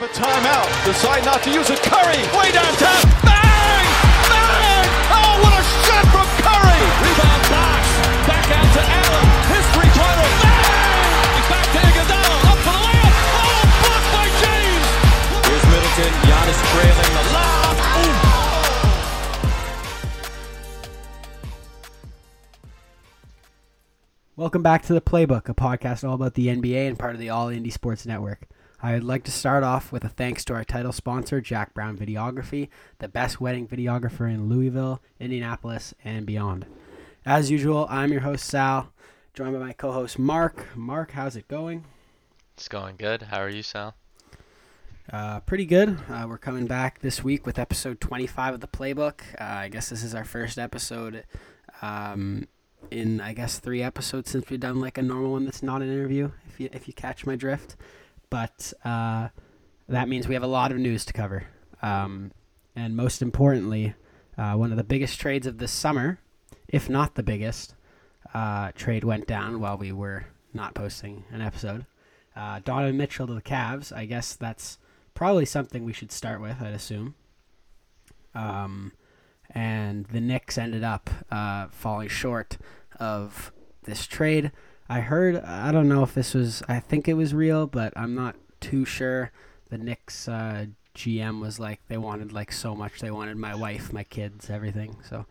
have a timeout. Decide not to use it. Curry, way downtown. Bang! Bang! Oh, what a shot from Curry! Rebound box. Back out to Allen. His three-pointer. Bang! Back to Iguodala. Up for the layup. Oh, blocked by James. Here's Middleton. Giannis trailing the. Ooh. Welcome back to the Playbook, a podcast all about the NBA and part of the All Indie Sports Network. I would like to start off with a thanks to our title sponsor, Jack Brown Videography, the best wedding videographer in Louisville, Indianapolis, and beyond. As usual, I'm your host, Sal, joined by my co host, Mark. Mark, how's it going? It's going good. How are you, Sal? Uh, pretty good. Uh, we're coming back this week with episode 25 of the Playbook. Uh, I guess this is our first episode um, in, I guess, three episodes since we've done like a normal one that's not an interview, if you, if you catch my drift. But uh, that means we have a lot of news to cover. Um, and most importantly, uh, one of the biggest trades of this summer, if not the biggest, uh, trade went down while we were not posting an episode. Uh, Donovan Mitchell to the Cavs. I guess that's probably something we should start with, I'd assume. Um, and the Knicks ended up uh, falling short of this trade. I heard, I don't know if this was, I think it was real, but I'm not too sure. The Knicks uh, GM was like, they wanted like so much. They wanted my wife, my kids, everything. So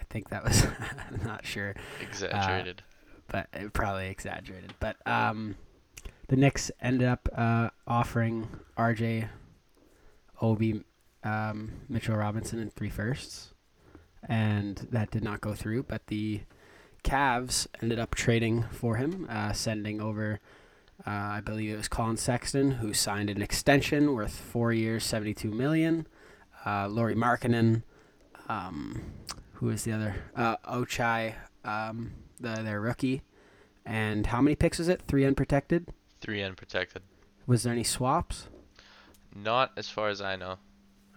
I think that was, I'm not sure Exaggerated. but it probably exaggerated. But um, the Knicks ended up uh, offering RJ, Obi, um, Mitchell Robinson, and three firsts, and that did not go through. But the Cavs ended up trading for him, uh, sending over. Uh, I believe it was Colin Sexton who signed an extension worth four years, seventy-two million. Uh, Lauri Markkanen, um, who is the other? Uh, Ochai, um, the their rookie. And how many picks was it? Three unprotected. Three unprotected. Was there any swaps? Not as far as I know.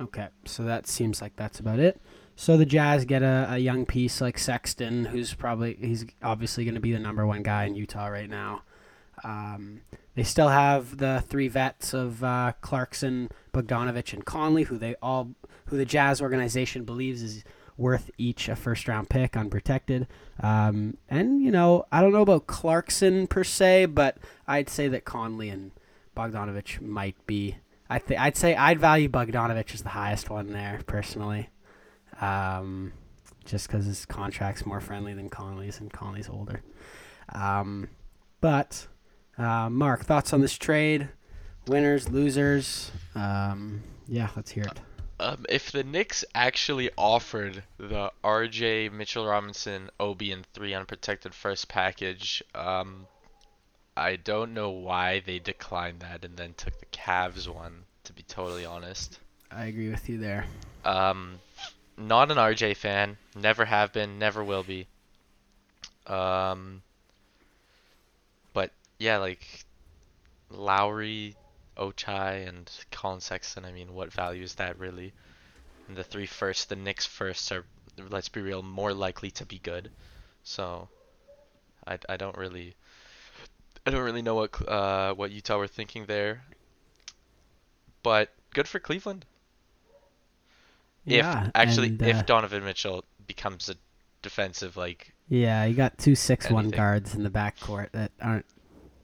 Okay, so that seems like that's about it. So the Jazz get a, a young piece like Sexton, who's probably he's obviously going to be the number one guy in Utah right now. Um, they still have the three vets of uh, Clarkson, Bogdanovich, and Conley, who they all who the Jazz organization believes is worth each a first round pick unprotected. Um, and you know I don't know about Clarkson per se, but I'd say that Conley and Bogdanovich might be. I th- I'd say I'd value Bogdanovich as the highest one there personally, um, just because his contract's more friendly than Conley's, and Conley's older. Um, but uh, Mark, thoughts on this trade? Winners, losers? Um, yeah, let's hear it. Um, if the Knicks actually offered the RJ Mitchell Robinson, Obi and three unprotected first package, um, I don't know why they declined that and then took the Cavs one. To be totally honest, I agree with you there. um, not an RJ fan. Never have been. Never will be. Um, but yeah, like Lauri, Ochai, and Colin Sexton. I mean, what value is that really? And the three firsts, the Knicks firsts are, let's be real, more likely to be good. So, I, I don't really, I don't really know what uh what Utah were thinking there. But good for Cleveland. Yeah, if actually, and, uh, if Donovan Mitchell becomes a defensive like yeah, you got two six-one Anything. guards in the backcourt that aren't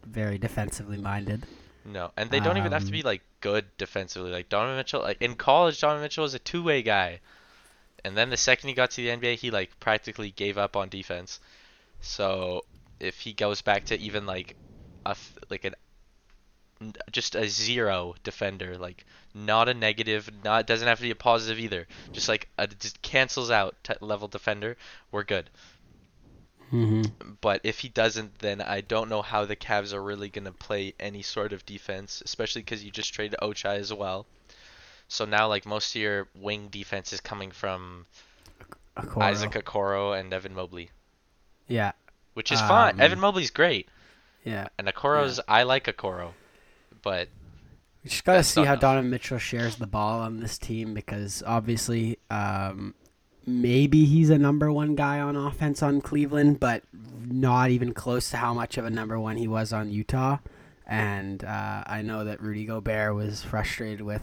very defensively minded. No, and they don't even have to Um, be like good defensively. Like Donovan Mitchell, like in college, Donovan Mitchell was a two-way guy, and then the second he got to the NBA, he like practically gave up on defense. So if he goes back to even like a like an just a zero defender, like not a negative, not doesn't have to be a positive either. Just like a just cancels out t- level defender, we're good. Mm-hmm. But if he doesn't, then I don't know how the Cavs are really going to play any sort of defense, especially because you just traded Ochai as well. So now, like, most of your wing defense is coming from Isaac Okoro and Evan Mobley, Yeah, which is fine. Um, Evan Mobley's great, yeah. and Okoro's I like Okoro, but We just got to see how. Donovan Mitchell shares the ball on this team because obviously, um, maybe he's a number one guy on offense on Cleveland, but not even close to how much of a number one he was on Utah. and uh, I know that Rudy Gobert was frustrated with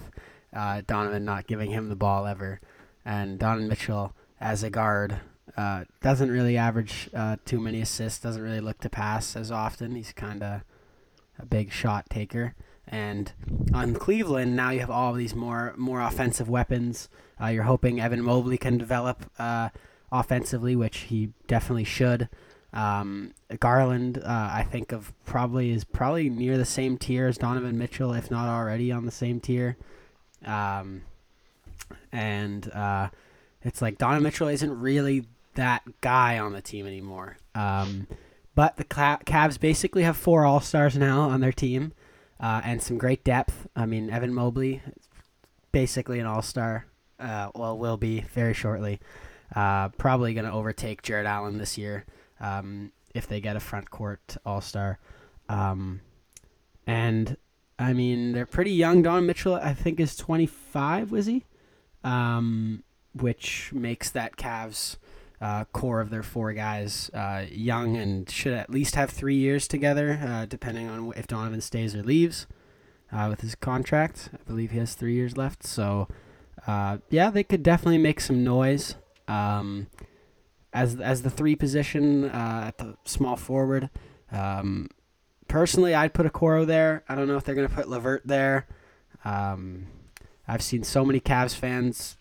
uh, Donovan not giving him the ball ever, and Donovan Mitchell as a guard uh, doesn't really average uh, too many assists. Doesn't really look to pass as often. He's kind of a big shot taker. And on Cleveland, now you have all these more more offensive weapons. Uh, you're hoping Evan Mobley can develop uh, offensively, which he definitely should. Um, Garland, uh, I think of probably is probably near the same tier as Donovan Mitchell, if not already on the same tier. Um, and uh, it's like Donovan Mitchell isn't really that guy on the team anymore. Um, but the Cavs basically have four All Stars now on their team, uh, and some great depth. I mean, Evan Mobley, basically an All Star. Uh, well, will be very shortly. Uh, probably going to overtake Jarrett Allen this year um, if they get a front court All Star. Um, and I mean, they're pretty young. Don Mitchell, I think, is 25. Was he? Um, which makes that Cavs uh, core of their four guys uh, young and should at least have three years together, uh, depending on if Donovan stays or leaves uh, with his contract. I believe he has three years left. So, uh, yeah, they could definitely make some noise. Um, as as the three position uh, at the small forward, um, personally, I'd put Okoro there. I don't know if they're going to put LeVert there. Um, I've seen so many Cavs fans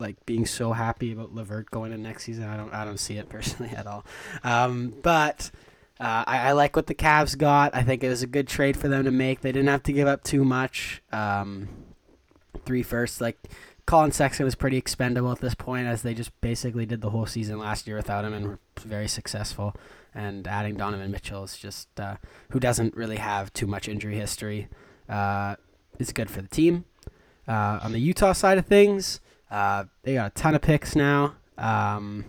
like being so happy about LeVert going to next season. I don't I don't see it personally at all. Um, but uh, I, I, like what the Cavs got. I think it was a good trade for them to make. They didn't have to give up too much. Um, three firsts, like Colin Sexton was pretty expendable at this point, as they just basically did the whole season last year without him and were very successful. And adding Donovan Mitchell is just uh, who doesn't really have too much injury history. Uh, is good for the team. Uh, on the Utah side of things, uh, they got a ton of picks now. Um,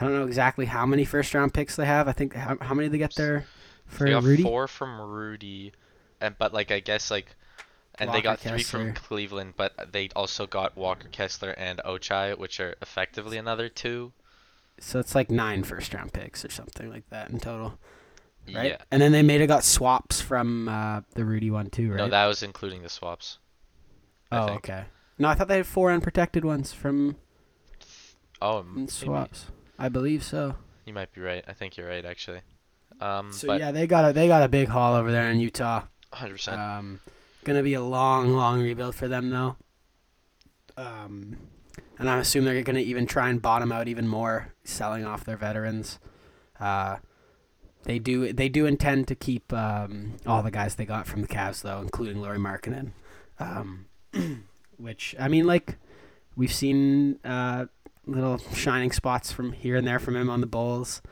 I don't know exactly how many first round picks they have. I think how, how many did they get there for they got Rudy? Four from Rudy, and but like I guess like, and Walker they got three from Cleveland, but they also got Walker Kessler and Ochai, which are effectively another two. So it's like nine first round picks or something like that in total. Right? Yeah. And then they may have got swaps from uh, the Rudy one too, right? No, that was including the swaps. oh, okay. No, I thought they had four unprotected ones from oh swaps. I believe so. You might be right. I think you're right, actually. Um, so yeah, they got a they got a big haul over there in Utah. Hundred percent. Um, gonna be a long, long rebuild for them though. Um, and I assume they're gonna even try and bottom out even more, selling off their veterans. Uh, they do they do intend to keep um, all the guys they got from the Cavs though, including Lauri Markkanen. Um, which I mean, like we've seen uh, little shining spots from here and there from him on the Bulls,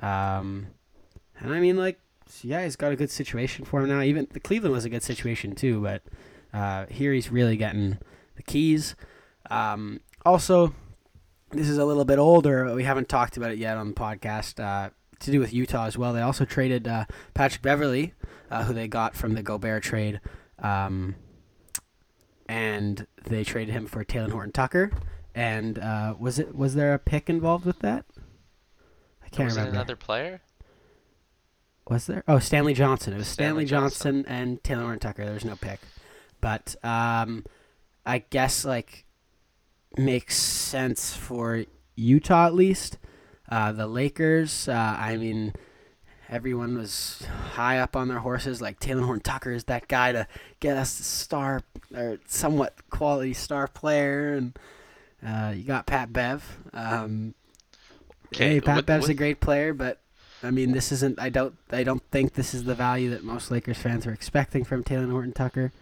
um, and I mean, like yeah, he's got a good situation for him now. Even the Cleveland was a good situation too, but uh, here he's really getting the keys. Um, also, this is a little bit older. We haven't talked about it yet on the podcast. Uh, to do with Utah as well. They also traded uh, Patrick Beverley, uh, who they got from the Gobert trade. Um, and they traded him for Talen Horton Tucker. And uh, was it was there a pick involved with that? I can't was remember. another player? Was there? Oh, Stanley Johnson. It was Stanley, Stanley Johnson, Johnson, and Talen Horton Tucker. There was no pick, but um, I guess like makes sense for Utah at least. Uh, the Lakers. Uh, I mean everyone was high up on their horses. Like Talen Horton Tucker is that guy to get us a star or somewhat quality star player, and uh, you got Pat Bev. Um, okay, hey, Pat what, Bev's what? a great player, but I mean, this isn't. I don't. I don't think this is the value that most Lakers fans are expecting from Talen Horton Tucker.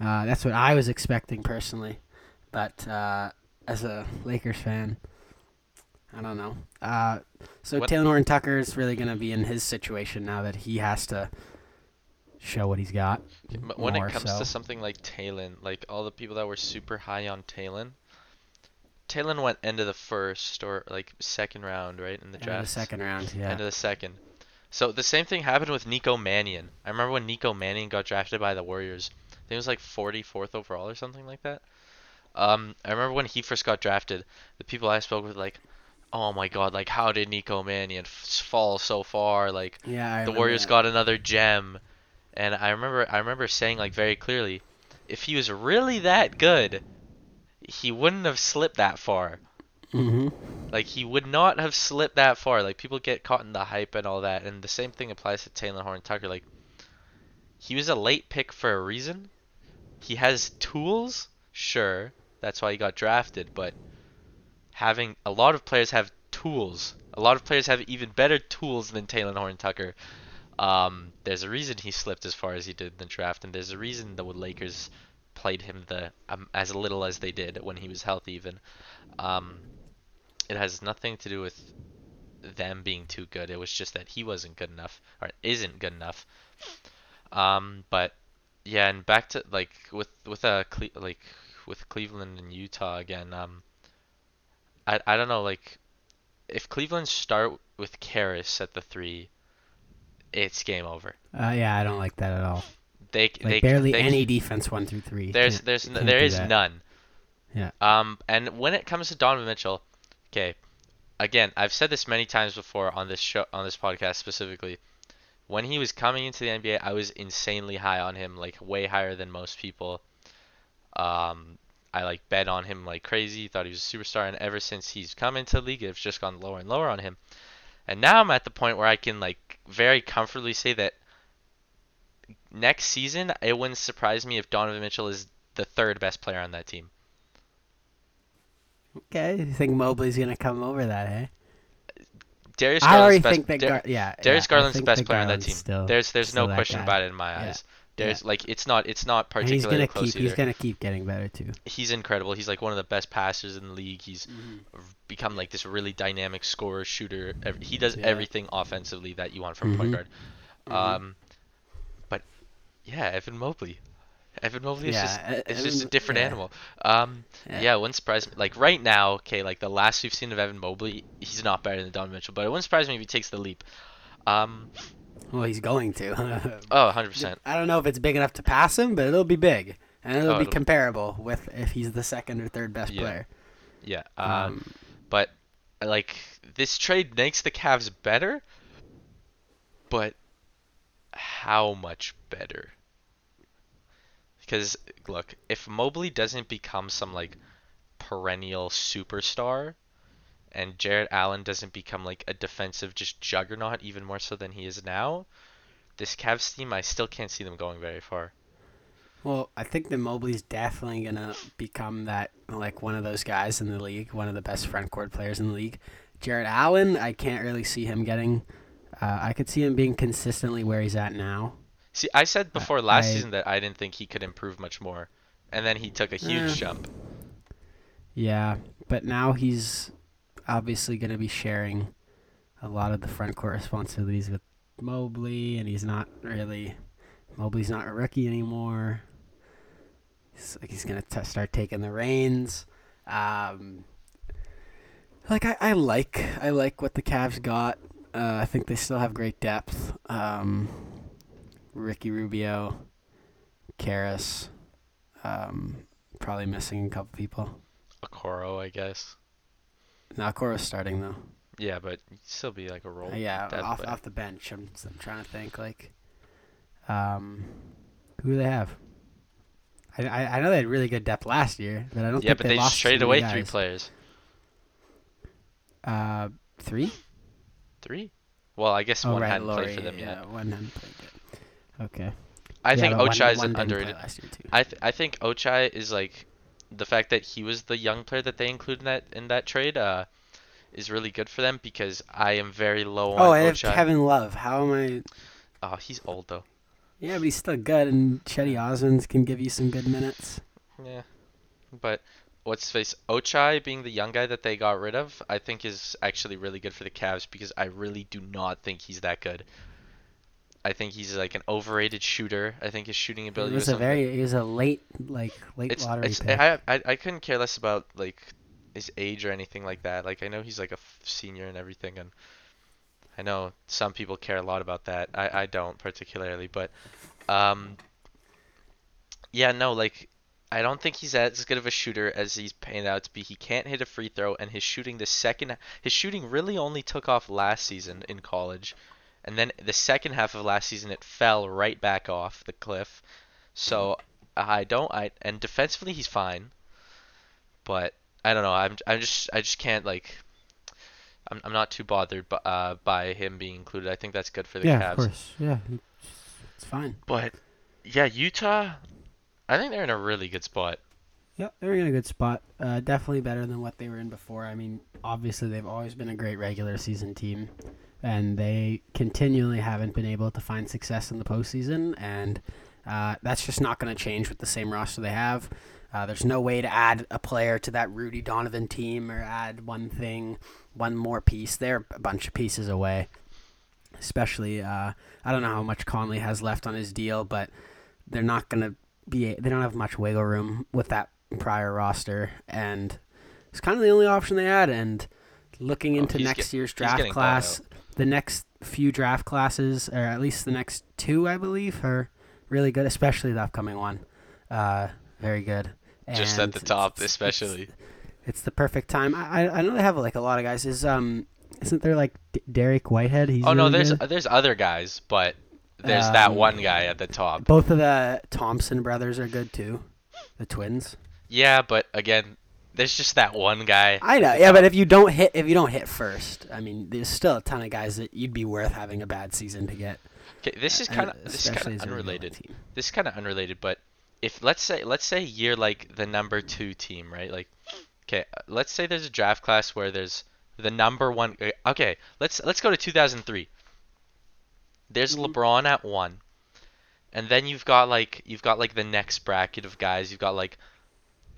Uh, that's what I was expecting personally, but uh, as a Lakers fan, I don't know. Uh, so what? Talen Horton Tucker is really going to be in his situation now that he has to show what he's got. But when it comes so. to something like Talen, like all the people that were super high on Talen, Talen went into the first or like second round, right, in the draft. End of the second round, yeah. Into the second. So the same thing happened with Nico Mannion. I remember when Nico Mannion got drafted by the Warriors. I think it was like 44th overall or something like that. Um, I remember when he first got drafted, the people I spoke with like, oh my god, like how did Nico Mannion f- fall so far? Like yeah, the Warriors that. got another gem, And I remember I remember saying like very clearly, if he was really that good, he wouldn't have slipped that far. Mm-hmm. Like he would not have slipped that far. Like people get caught in the hype and all that, and the same thing applies to Taylor Horn Tucker. Like he was a late pick for a reason. He has tools, sure, that's why he got drafted. But having a lot of players have tools. A lot of players have even better tools than Taylor Horn Tucker. Um, there's a reason he slipped as far as he did in the draft, and there's a reason the Lakers played him the um, as little as they did when he was healthy. Even um, it has nothing to do with them being too good. It was just that he wasn't good enough or isn't good enough. Um, but yeah, and back to like with with a Cle- like with Cleveland and Utah again. Um, I I don't know like if Cleveland start with Caris at the three, it's game over. Uh, yeah, I don't like that at all. They Like they barely they, any defense one through three. There's Can't- there's can't there is that. none. Yeah. Um, and when it comes to Donovan Mitchell, okay, again, I've said this many times before on this show, on this podcast specifically. When he was coming into the NBA, I was insanely high on him, like way higher than most people. Um, I like bet on him like crazy, thought he was a superstar, and ever since he's come into the league, it's just gone lower and lower on him. And now I'm at the point where I can like very comfortably say that next season, it wouldn't surprise me if Donovan Mitchell is the third best player on that team. Okay, you think Mobley's gonna come over that, eh? Darius I already Garland's best. think that. Dar- yeah, Darius yeah, Garland's the best player on that team. Still, there's there's no question guy. about it in my Yeah. eyes. There's like it's not it's not And he's particularly gonna close keep. He's gonna keep getting better too. He's incredible. He's like one of the best passers in the league. He's become like this really dynamic scorer, shooter. He does Yeah. everything offensively that you want from a point guard. Um, but yeah, Evan Mobley. Evan Mobley is Yeah, just E- it's just a different yeah. animal. Um, Yeah. yeah. it wouldn't surprise me. Like right now, okay, like the last we've seen of Evan Mobley, he's not better than Don Mitchell, but it wouldn't surprise me if he takes the leap. Um, Well, he's going to. oh, 100%. I don't know if it's big enough to pass him, but it'll be big, and it'll Oh, be it'll- comparable with if he's the second or third best Yeah. player. Yeah. Um, Um, but like this trade makes the Cavs better, but how much better? Because look, if Mobley doesn't become some like perennial superstar, and Jarrett Allen doesn't become like a defensive just juggernaut even more so than he is now, this Cavs team I still can't see them going very far. Well, I think that Mobley's definitely gonna become that like one of those guys in the league, one of the best front court players in the league. Jarrett Allen, I can't really see him getting. Uh, I could see him being consistently where he's at now. See, I said before last I- season that I didn't think he could improve much more, and then he took a huge Eh. jump. Yeah, but now he's obviously gonna be sharing a lot of the front court responsibilities with Mobley, and he's not really. Mobley's not a rookie anymore. He's like he's gonna start taking the reins. Um, like I, I like I like what the Cavs got. Uh, I think they still have great depth. Um, Ricky Rubio, Caris, um, probably missing a couple people. Okoro, I guess. No, Okoro's starting though. Yeah, but still be like a role. Uh, yeah, off player. off the bench. I'm, I'm trying to think like, um, who do they have? I, I, I know they had really good depth last year, but I don't yeah, think but they, they lost just traded away three players. Uh, three? Three? Well, I guess oh, one right, hadn't Lauri, played for them yeah, yet. one hadn't played yet. Okay. I Yeah, think Ochai is didn't underrated. last year too. I th- I think Ochai is like the fact that he was the young player that they included in that in that trade uh is really good for them because I am very low Oh, on I have Ochai. Kevin Love. How am I? Oh, he's old though. Yeah, but he's still good, and Cedi Osman can give you some good minutes. Yeah. But what's his face Ochai being the young guy that they got rid of, I think is actually really good for the Cavs because I really do not think he's that good. I think he's like an overrated shooter. I think his shooting He ability was was a very, he was a late, like late it's, lottery it's pick. I, I I couldn't care less about like his age or anything like that. Like I know he's like a f- senior and everything, and I know some people care a lot about that. I I don't particularly, but um yeah no like I don't think he's as good of a shooter as he's painted out to be. He can't hit a free throw, and his shooting the second his shooting really only took off last season in college, and then the second half of last season it fell right back off the cliff. So I don't I and defensively he's fine, but I don't know. I'm I'm just I just can't like. I'm I'm not too bothered by uh, by him being included. I think that's good for the yeah, Cavs. of course. Yeah, it's, it's fine. But yeah, Utah, I think they're in a really good spot. Yep, they're in a good spot. Uh, definitely better than what they were in before. I mean, obviously they've always been a great regular season team, and they continually haven't been able to find success in the postseason, and uh, that's just not going to change with the same roster they have. Uh, there's no way to add a player to that Rudy Donovan team or add one thing, one more piece. They're a bunch of pieces away. Especially, uh, I don't know how much Conley has left on his deal, but they're not going to be. They don't have much wiggle room with that prior roster, and it's kind of the only option they had. And looking into Oh, he's next get- year's draft class, the next few draft classes, or at least the next two, I believe, are really good, especially the upcoming one. Uh, very good. Just at the top, it's- it's- especially. It's, the perfect time. I, I know they have like a lot of guys. Is um isn't there like D- Dariq Whitehead? He's oh no, there's good. there's other guys, but there's that Um, one guy at the top. both of the Thompson brothers are good too, the twins. Yeah, but again, there's just that one guy. I know, yeah, but if you don't hit, if you don't hit first, I mean, there's still a ton of guys that you'd be worth having a bad season to get. 'Kay, this is uh, kind of this is kind of unrelated. This is kind of unrelated, but if let's say let's say you're like the number two team, right? Like, okay, let's say there's a draft class where there's the number one. uh, Okay, let's let's go to 2003. There's Mm-hmm. LeBron at one, and then you've got like you've got like the next bracket of guys. You've got like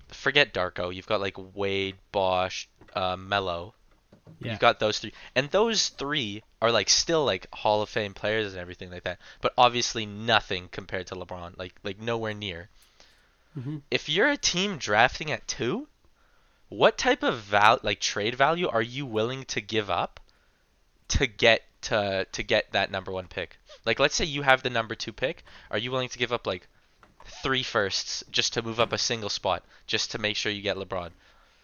forget Darko. You've got like Wade, Bosh, uh, Melo. Yeah. You've got those three, and those three are like still like Hall of Fame players and everything like that. But obviously nothing compared to LeBron, like like nowhere near. Mhm. If you're a team drafting at two, what type of val like trade value are you willing to give up to get to to get that number one pick? Like let's say you have the number two pick, are you willing to give up like three firsts just to move up a single spot just to make sure you get LeBron?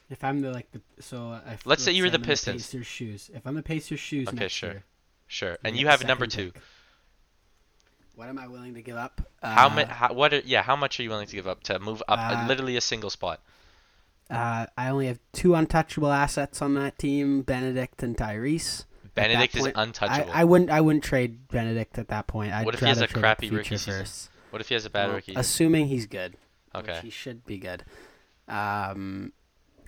If I'm the like the so if, Let's say you were the I'm Pistons. Pacers shoes. If I'm the Pacers shoes Okay, sure. year, Sure. And you the have a number two. pick. What am I willing to give up? How Uh, much? How, what? Are, yeah. How much are you willing to give up to move up uh, literally a single spot? Uh, I only have two untouchable assets on that team: Benedict and Tyrese. Benedict is point, untouchable. I, I wouldn't. I wouldn't trade Benedict at that point. I'd What if he has a crappy rookie season? What if he has a bad Well, rookie? Assuming he's good. Okay. He should be good. Um,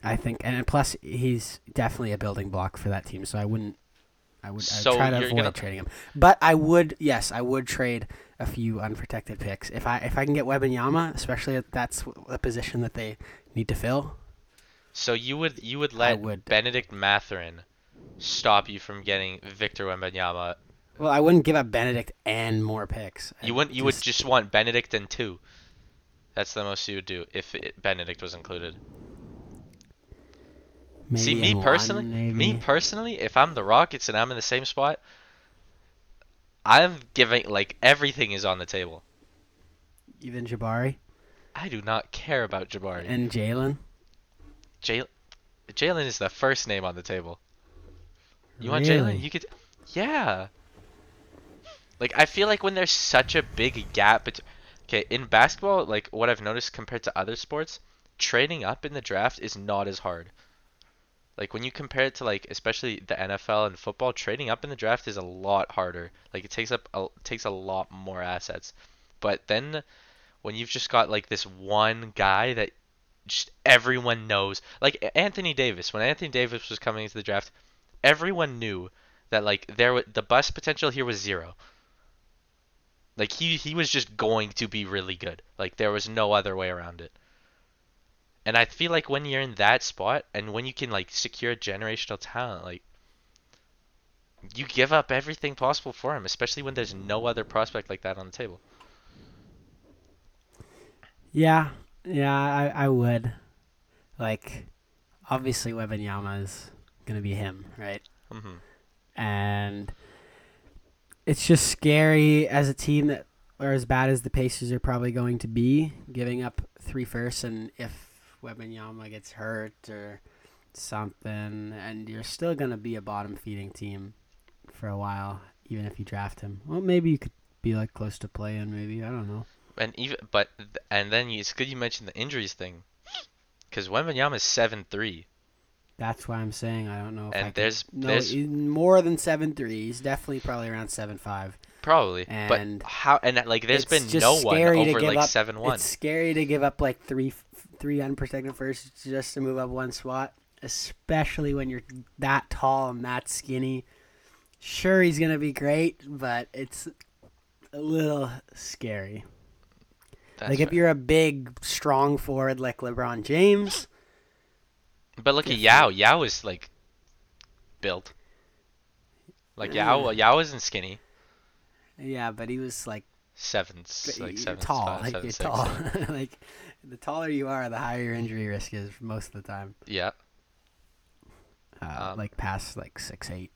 I think, and plus he's definitely a building block for that team. So I wouldn't. I would I'd So try to avoid gonna- trading him. But I would. Yes, I would trade a few unprotected picks if I if I can get Wembanyama, especially if that's a position that they need to fill. So you would you would let would. Benedict Mathurin stop you from getting Victor Wembanyama? Well, I wouldn't give up Benedict and more picks. You wouldn't. You would just want Benedict and two. That's the most you would do if it, Benedict was included. See, me one, personally, me personally, if I'm the Rockets and I'm in the same spot, I'm giving like everything is on the table. even Jabari I do not care about Jabari. and Jalen. Jalen, Jalen is the first name on the table. You want Jalen? You could, yeah. Like I feel like when there's such a big gap between, okay, in basketball, like what I've noticed compared to other sports, trading up in the draft is not as hard. Like when you compare it to like especially the NFL and football, trading up in the draft is a lot harder. Like it takes up a, takes a lot more assets. But then when you've just got like this one guy that just everyone knows, like Anthony Davis, when Anthony Davis was coming into the draft, everyone knew that like there the bust potential here was zero. Like he he was just going to be really good. Like there was no other way around it. And I feel like when you're in that spot and when you can like secure generational talent, like you give up everything possible for him, especially when there's no other prospect like that on the table. Yeah, yeah, I, I would. Like, obviously, Wembanyama is gonna be him, right? hmm And it's just scary as a team that are as bad as the Pacers are probably going to be, giving up three firsts, and if Wembanyama gets hurt or something, and you're still gonna be a bottom feeding team for a while. even if you draft him. Well, maybe you could be like close to play-in. Maybe I don't know. And even but and then you, it's good you mentioned the injuries thing, because Wembanyama is seven three. That's why I'm saying I don't know. If I And could- there's- no there's- more than seven threes. definitely probably around seven five. Probably, And but how? And like, there's been no one over like up- seven one. It's scary to give up like three three unprotected firsts just to move up one spot, especially when you're that tall and that skinny. Sure, he's gonna be great, but it's a little scary. That's like if you're a big, strong forward like LeBron James, But look at Yao. Yao is like built. Like Yao, Yao isn't skinny. yeah, but he was like, Seven, like seven, tall, five, like seven, you're six, tall. seven. like the taller you are, the higher your injury risk is most of the time. Yeah, Uh, Um, like past like six eight.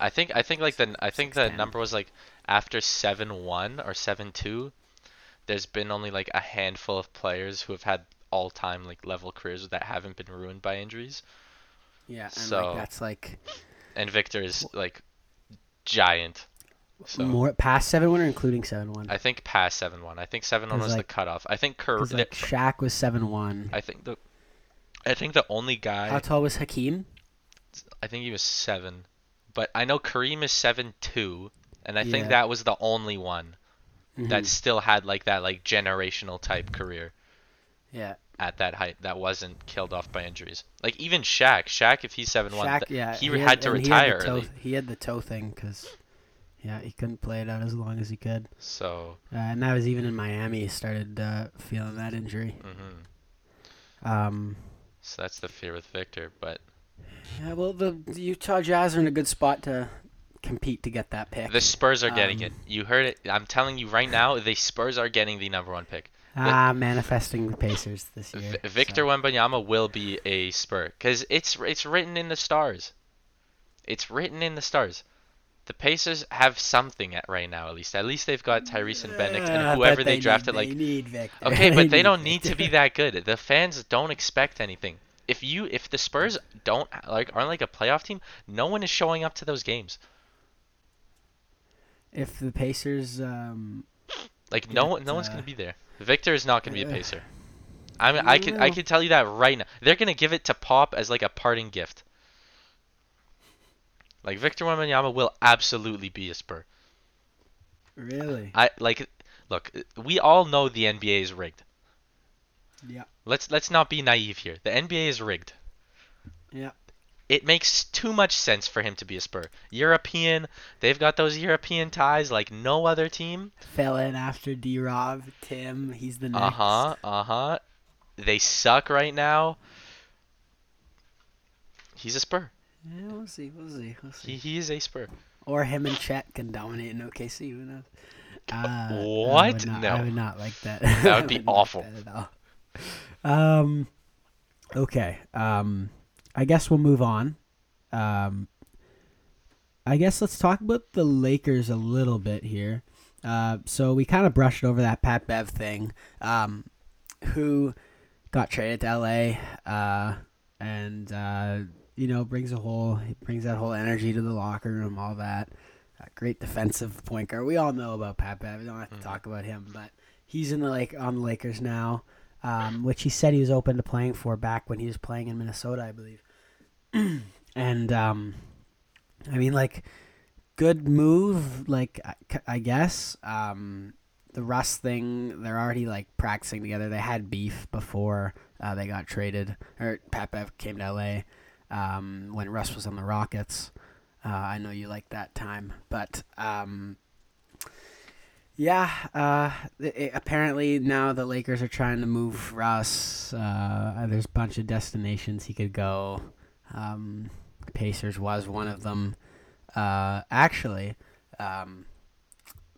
I think I think like the I think the 6'10". number was like after seven one or seven two. There's been only like a handful of players who have had all time like level careers that haven't been ruined by injuries. Yeah, and So- like that's like And Victor is like giant. So more past seven one or including seven one. I think past seven one. I think seven one was like- the cutoff. I think Because like the- Shaq was seven one. I think the I think the only guy How tall was Hakeem? I think he was seven, but I know Kareem is seven two, and I think that was the only one that Mhm. still had like that like generational type career yeah, at that height that wasn't killed off by injuries. Like even Shaq, Shaq if he's seven one. Yeah, he, had- had to and he retire the toe, early. He had the toe thing because yeah, he couldn't play it out as long as he could. So, Uh, and that was even in Miami. He started uh, feeling that injury. hmm Um, so that's the fear with Victor. But yeah, well, the, the Utah Jazz are in a good spot to compete to get that pick. the Spurs are getting Um, it. You heard it. I'm telling you right now, the Spurs are getting the number one pick. Ah, manifesting the Pacers this year. V- Victor so. Wembanyama will be a Spur because it's it's written in the stars. It's written in the stars. The Pacers have something at right now, at least. At least they've got Tyrese and Uh, and whoever they, need- drafted. they like, need Victor. okay, but they don't need to be that good. The fans don't expect anything. If you, if the Spurs don't like aren't like a playoff team, no one is showing up to those games. If the Pacers, um, Like no no one's uh, gonna be there. Victor is not gonna be a Pacer. I mean, I can I can tell you that right now. They're gonna give it to Pop as like a parting gift. Like Victor Wembanyama will absolutely be a Spur. really, I like, look, we all know the NBA is rigged. yeah, Let's let's not be naive here. The NBA is rigged. yeah. It makes too much sense for him to be a Spur. European, they've got those European ties like no other team. Fell in after D. Rob, Tim. He's the next. Uh huh. Uh huh. They suck right now. He's a Spur. Yeah, we'll see. We'll see. We'll see. He he is a Spur. Or him and Chet can dominate in OKC. Who knows? Uh, What? would not, No. I would not like that. That would be I not awful. like that at all. Um. Okay. Um. I guess we'll move on. Um. I guess let's talk about the Lakers a little bit here. Uh, so we kind of brushed over that Pat Bev thing, um, who got traded to LA, uh, and uh, you know brings a whole brings that whole energy to the locker room, all that. Great defensive point guard. We all know about Pat Bev. We don't have to talk about him, but he's in the like on the Lakers now, um, which he said he was open to playing for back when he was playing in Minnesota, I believe. and um, I mean, like, good move. Like, I, I guess um, the Russ thing. They're already like practicing together. They had beef before uh, they got traded, or Pat came to LA um, when Russ was on the Rockets. Uh, I know you like that time, but um, yeah. Uh, it- apparently now the Lakers are trying to move Russ. Uh, there's a bunch of destinations he could go. Um, Pacers was one of them. Uh, actually, um,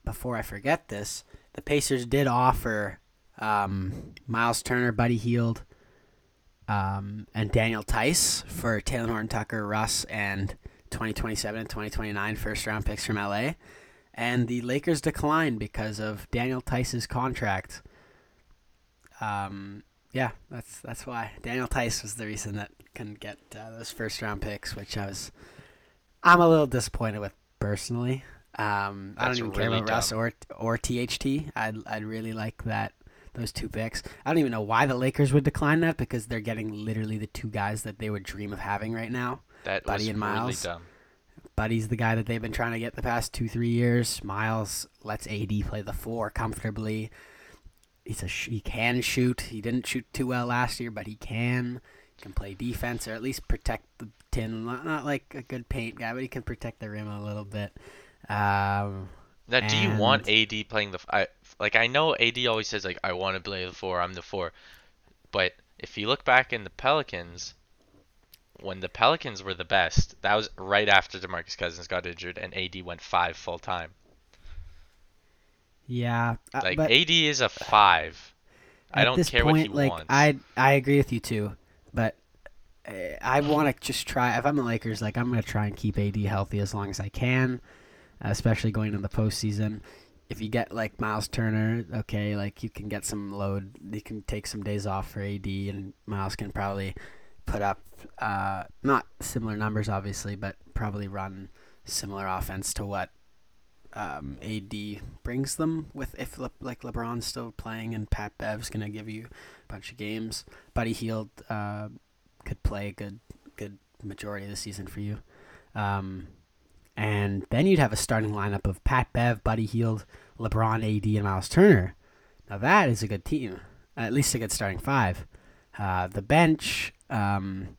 before I forget this, the Pacers did offer um, Miles Turner, Buddy Hield, um, and Daniel Theis for Talen Horton Tucker, Russ, and 2027 and 2029 first round picks from LA. And the Lakers declined because of Daniel Theis's contract. Um, yeah, that's that's why Daniel Theis was the reason that couldn't get uh, those first round picks, which I was I'm a little disappointed with personally. Um, I don't even care really about Russ or or THT. I'd I'd really like that those two picks. I don't even know why the Lakers would decline that because they're getting literally the two guys that they would dream of having right now. That Buddy was and really Miles. dumb. Buddy's the guy that they've been trying to get the past two three years. Miles lets AD play the four comfortably. He's a sh- he can shoot. He didn't shoot too well last year, but he can. He can play defense or at least protect the tin. Not, not like a good paint guy, but he can protect the rim a little bit. Um, Now, do you want AD playing the? I like I know AD always says like I want to play the four. I'm the four, but if you look back in the Pelicans, when the Pelicans were the best, that was right after DeMarcus Cousins got injured and AD went five full time. yeah, uh, Like but AD is a five. I don't care point, what he like, wants. I I agree with you too, but uh, I want to just try. If I'm the Lakers, like I'm gonna try and keep AD healthy as long as I can, especially going into the postseason. If you get like Miles Turner, okay, like you can get some load. You can take some days off for AD, and Miles can probably put up uh, not similar numbers, obviously, but probably run similar offense to what um, AD brings them with if Le- like LeBron's still playing and Pat Bev's gonna give you a bunch of games. Buddy Hield uh, could play a good good majority of the season for you, um, and then you'd have a starting lineup of Pat Bev, Buddy Hield, LeBron, AD, and Miles Turner. Now that is a good team, at least a good starting five. Uh, the bench um,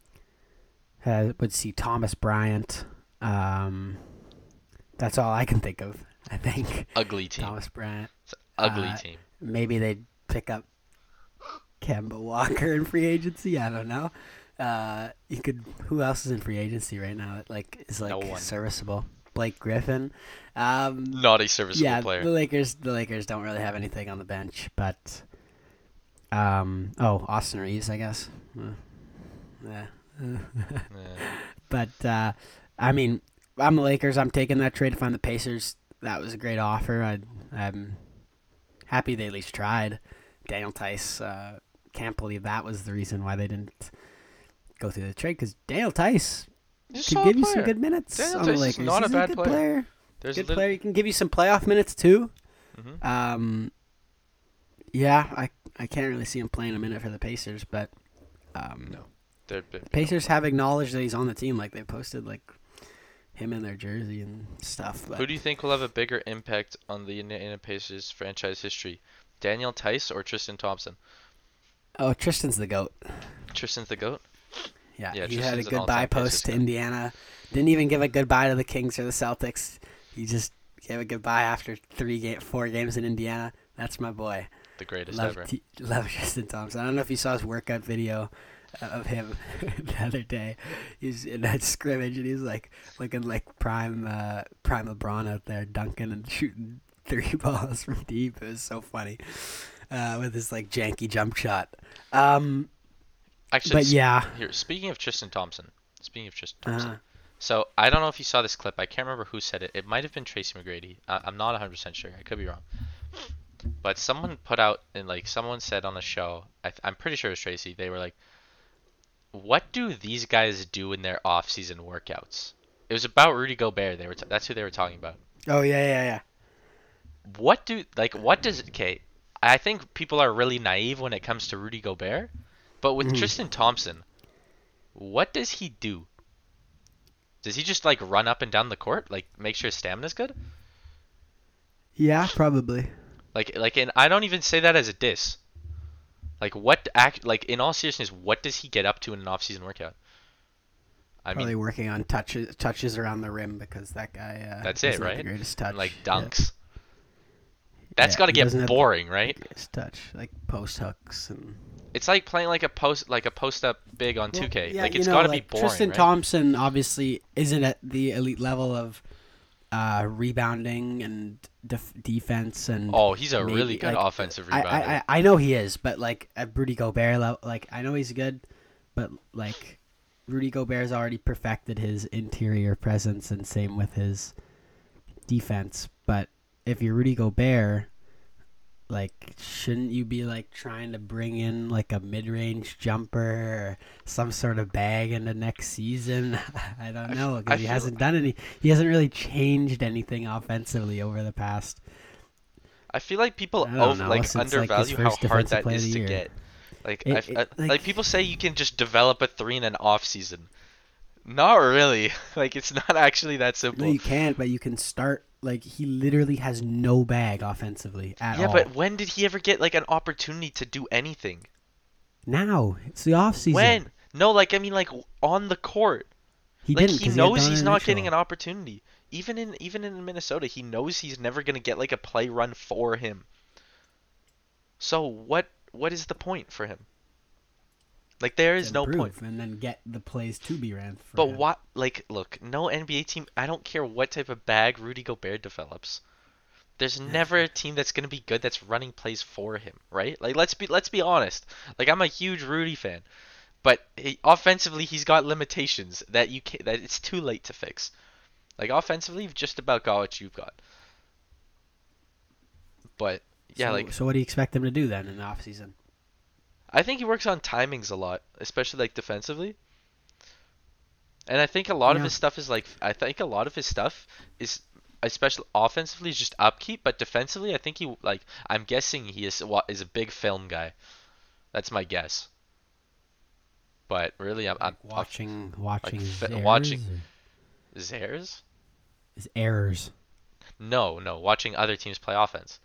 has, would see Thomas Bryant. Um, that's all I can think of. I think ugly team. Thomas Bryant. Ugly uh, team. Maybe they'd pick up Kemba Walker in free agency. I don't know. Uh, you could. Who else is in free agency right now? That like is like No serviceable. Blake Griffin. Um, Not a serviceable yeah, player. the Lakers. The Lakers don't really have anything on the bench, but um, oh, Austin Reaves, I guess. Uh, yeah. Yeah. But uh, I mean, I'm the Lakers. I'm taking that trade to find the Pacers. That was a great offer. I, I'm happy they at least tried. Daniel Theis uh, can't believe that was the reason why they didn't go through the trade because Daniel Theis He's a can solid give you some good minutes Daniel on the Theis is Lakers. not a He's bad good player. player. There's good lit- player. He can give you some playoff minutes too. Mhm. Um, yeah, I I can't really see him playing a minute for the Pacers, but um, No. They're big- Pacers have acknowledged that he's on the team. Like they posted like him in their jersey and stuff. But Who do you think will have a bigger impact on the Indiana Pacers franchise history? Daniel Theis or Tristan Thompson? oh, Tristan's the goat. Tristan's the goat. Yeah, Yeah, he had a goodbye post to. Indiana. Didn't even give a goodbye to the Kings or the Celtics. He just gave a goodbye after three game, four games in Indiana. That's my boy. The greatest Love, ever. T- love Tristan Thompson. I don't know if you saw his workout video of him the other day. He's in that scrimmage and he's like looking like prime uh, prime LeBron out there dunking and shooting three balls from deep. It was so funny uh, with his like janky jump shot. Um, Actually, but yeah, Here, speaking of Tristan Thompson. Speaking of Tristan Thompson. uh, So I don't know if you saw this clip. I can't remember who said it. It might have been Tracy McGrady. I, I'm not 100% sure. I could be wrong. But someone put out and like someone said on the show. I th- I'm pretty sure it was Tracy. They were like, "What do these guys do in their off-season workouts?" It was about Rudy Gobert. They were t- that's who they were talking about. oh yeah, yeah, yeah. What do like what does it? okay? I think people are really naive when it comes to Rudy Gobert, but with Mhm. Tristan Thompson, what does he do? Does he just like run up and down the court, like make sure his stamina's good? Yeah, probably. Like like and I don't even say that as a diss. Like what act like in all seriousness, what does he get up to in an off-season workout? I Probably mean, working on touches touches around the rim because that guy. Uh, That's it, right? The greatest touch. and, like Yeah. dunks. That's Yeah, got to get boring, right? Touch, like post hooks and. It's like playing like a post like a post up big on 2K. yeah, like you it's know, got to like, be boring, Tristan right? Thompson obviously isn't at the elite level of uh, rebounding and def- defense and. Oh, he's a maybe, really good like, offensive rebounder. I, I I know he is, but like at Rudy Gobert level, like I know he's good, but like Rudy Gobert's already perfected his interior presence, and same with his defense. But if you're Rudy Gobert, Like, shouldn't you be like trying to bring in like a mid-range jumper or some sort of bag in the next season? I don't know because he hasn't done any. He hasn't really changed anything offensively over the past. I feel like people over know, like since, like, undervalue how hard that is to get. Like, It- I f- it- I- like, like- people say you can just develop a three in an off season. Not really. Like it's not actually that simple. No, you can't, but you can start. Like he literally has no bag offensively at yeah, all. Yeah, but when did he ever get like an opportunity to do anything? now it's the off season. When? No, like I mean like on the court. he like didn't? he knows had he's not getting an opportunity. Even in even in Minnesota, he knows he's never gonna get like a play run for him. So what what is the point for him? Like there is no point. and then get the plays to be ran. For But him. what like look, no NBA team I don't care what type of bag Rudy Gobert develops. There's never a team that's gonna be good that's running plays for him, right? Like let's be let's be honest. Like I'm a huge Rudy fan, but he, offensively he's got limitations that you can that it's too late to fix. Like offensively, you've just about got what you've got. But yeah, so, like so what do you expect him to do then in the off season? I think he works on timings a lot, especially like defensively. And I think a lot of his stuff is like I think a lot of his stuff is especially offensively is just upkeep, but defensively I think he like I'm guessing he is is a big film guy. That's my guess. But really I'm, I'm Like watching, watching, fi- his watching- errors or Zares? his errors. No, no, watching other teams play offense.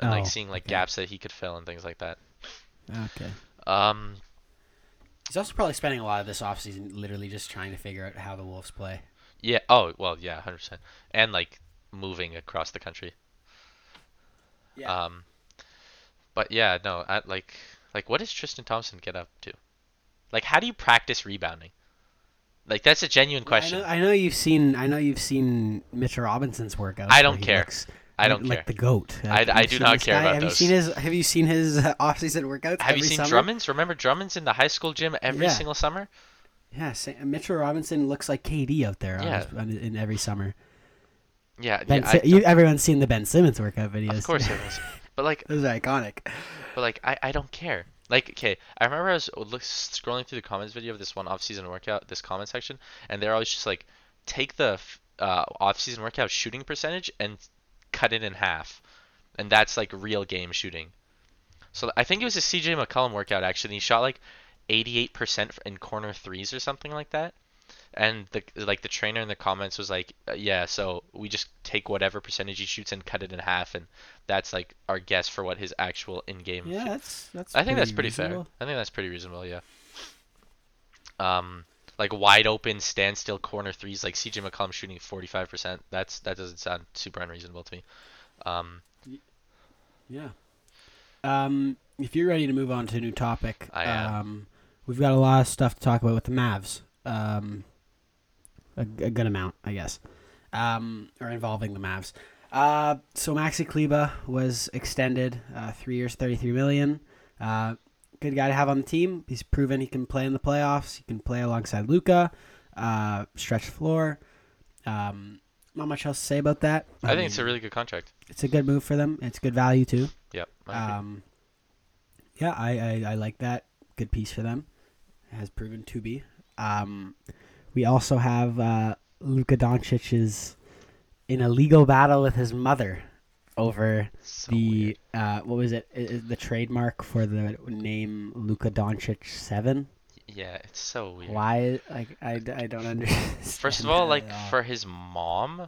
And like Oh, seeing like okay. gaps that he could fill and things like that. Okay. Um He's also probably spending a lot of this offseason literally just trying to figure out how the Wolves play. yeah, oh, well, yeah, 100%. And like moving across the country. Yeah. Um, but yeah, no, I, like, like what does Tristan Thompson get up to? Like, how do you practice rebounding? Like, that's a genuine question. I know, I know you've seen. I know you've seen Mitchell Robinson's workouts. I don't care. looks I don't like care. the goat. I- I do not care guy? about have those. You seen his, have you seen his uh, off-season workouts? Have you seen summer? Drummond's? Remember Drummond's in the high school gym every Yeah. single summer? Yeah, Mitchell Robinson looks like KD out there on Yeah. his- on- in every summer. Yeah, Ben, yeah you, everyone's seen the Ben Simmons workout videos. of course. But like, Those are iconic. But like, I, I don't care. Like, okay, I remember I was scrolling through the comments video of this one off-season workout, this comment section, and they're always just like, take the uh, off-season workout shooting percentage and cut it in half, and that's like real game shooting. So I think it was a CJ McCollum workout actually. He shot like 88% in corner threes or something like that. And the like the trainer in the comments was like, uh, yeah, so we just take whatever percentage he shoots and cut it in half, and that's like our guess for what his actual in-game Yeah, that's that's. I think that's pretty fair. I think that's pretty reasonable, yeah. Um, like wide open standstill corner threes, like CJ McCollum shooting 45%. That's that doesn't sound super unreasonable to me. Um, Yeah. Um, if you're ready to move on to a new topic, I am. Um, we've got a lot of stuff to talk about with the Mavs. Um, a, a good amount, I guess. Um, or involving the Mavs. Uh, so Maxi Kleber was extended, uh, three years, thirty-three million. Uh, good guy to have on the team. He's proven he can play in the playoffs. He can play alongside Luka, uh, stretch the floor. Um, not much else to say about that. I think it's a really good contract. it's a good move for them. It's good value too. Yep. I. Um, yeah, I, I, I like that. Good piece for them. Has proven to be. Um, we also have uh, Luka Doncic is in a legal battle with his mother over so the uh, what was it? The trademark for the name Luka Doncic Seven. Yeah, it's so weird. Why? Like I, I don't understand. First of all, like all. for his mom,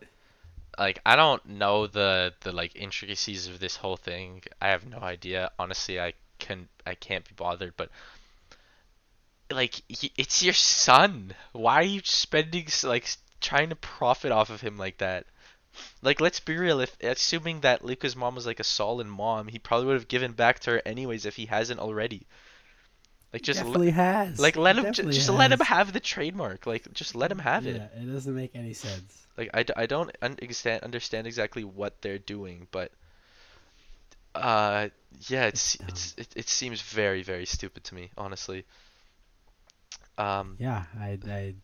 like I don't know the the like intricacies of this whole thing. I have no idea. Honestly, I can I can't be bothered. But like, he, it's your son. Why are you spending like trying to profit off of him like that? Like, let's be real. If assuming that Luka's mom was like a solid mom, he probably would have given back to her anyways if he hasn't already. Like, just let- definitely has. like let him just let him have the trademark. Like, just let him have it. Yeah, it doesn't make any sense. Like I, d- I don't understand understand exactly what they're doing, but uh yeah, it's It's it's it, it seems very very stupid to me, honestly. Um Yeah, I, I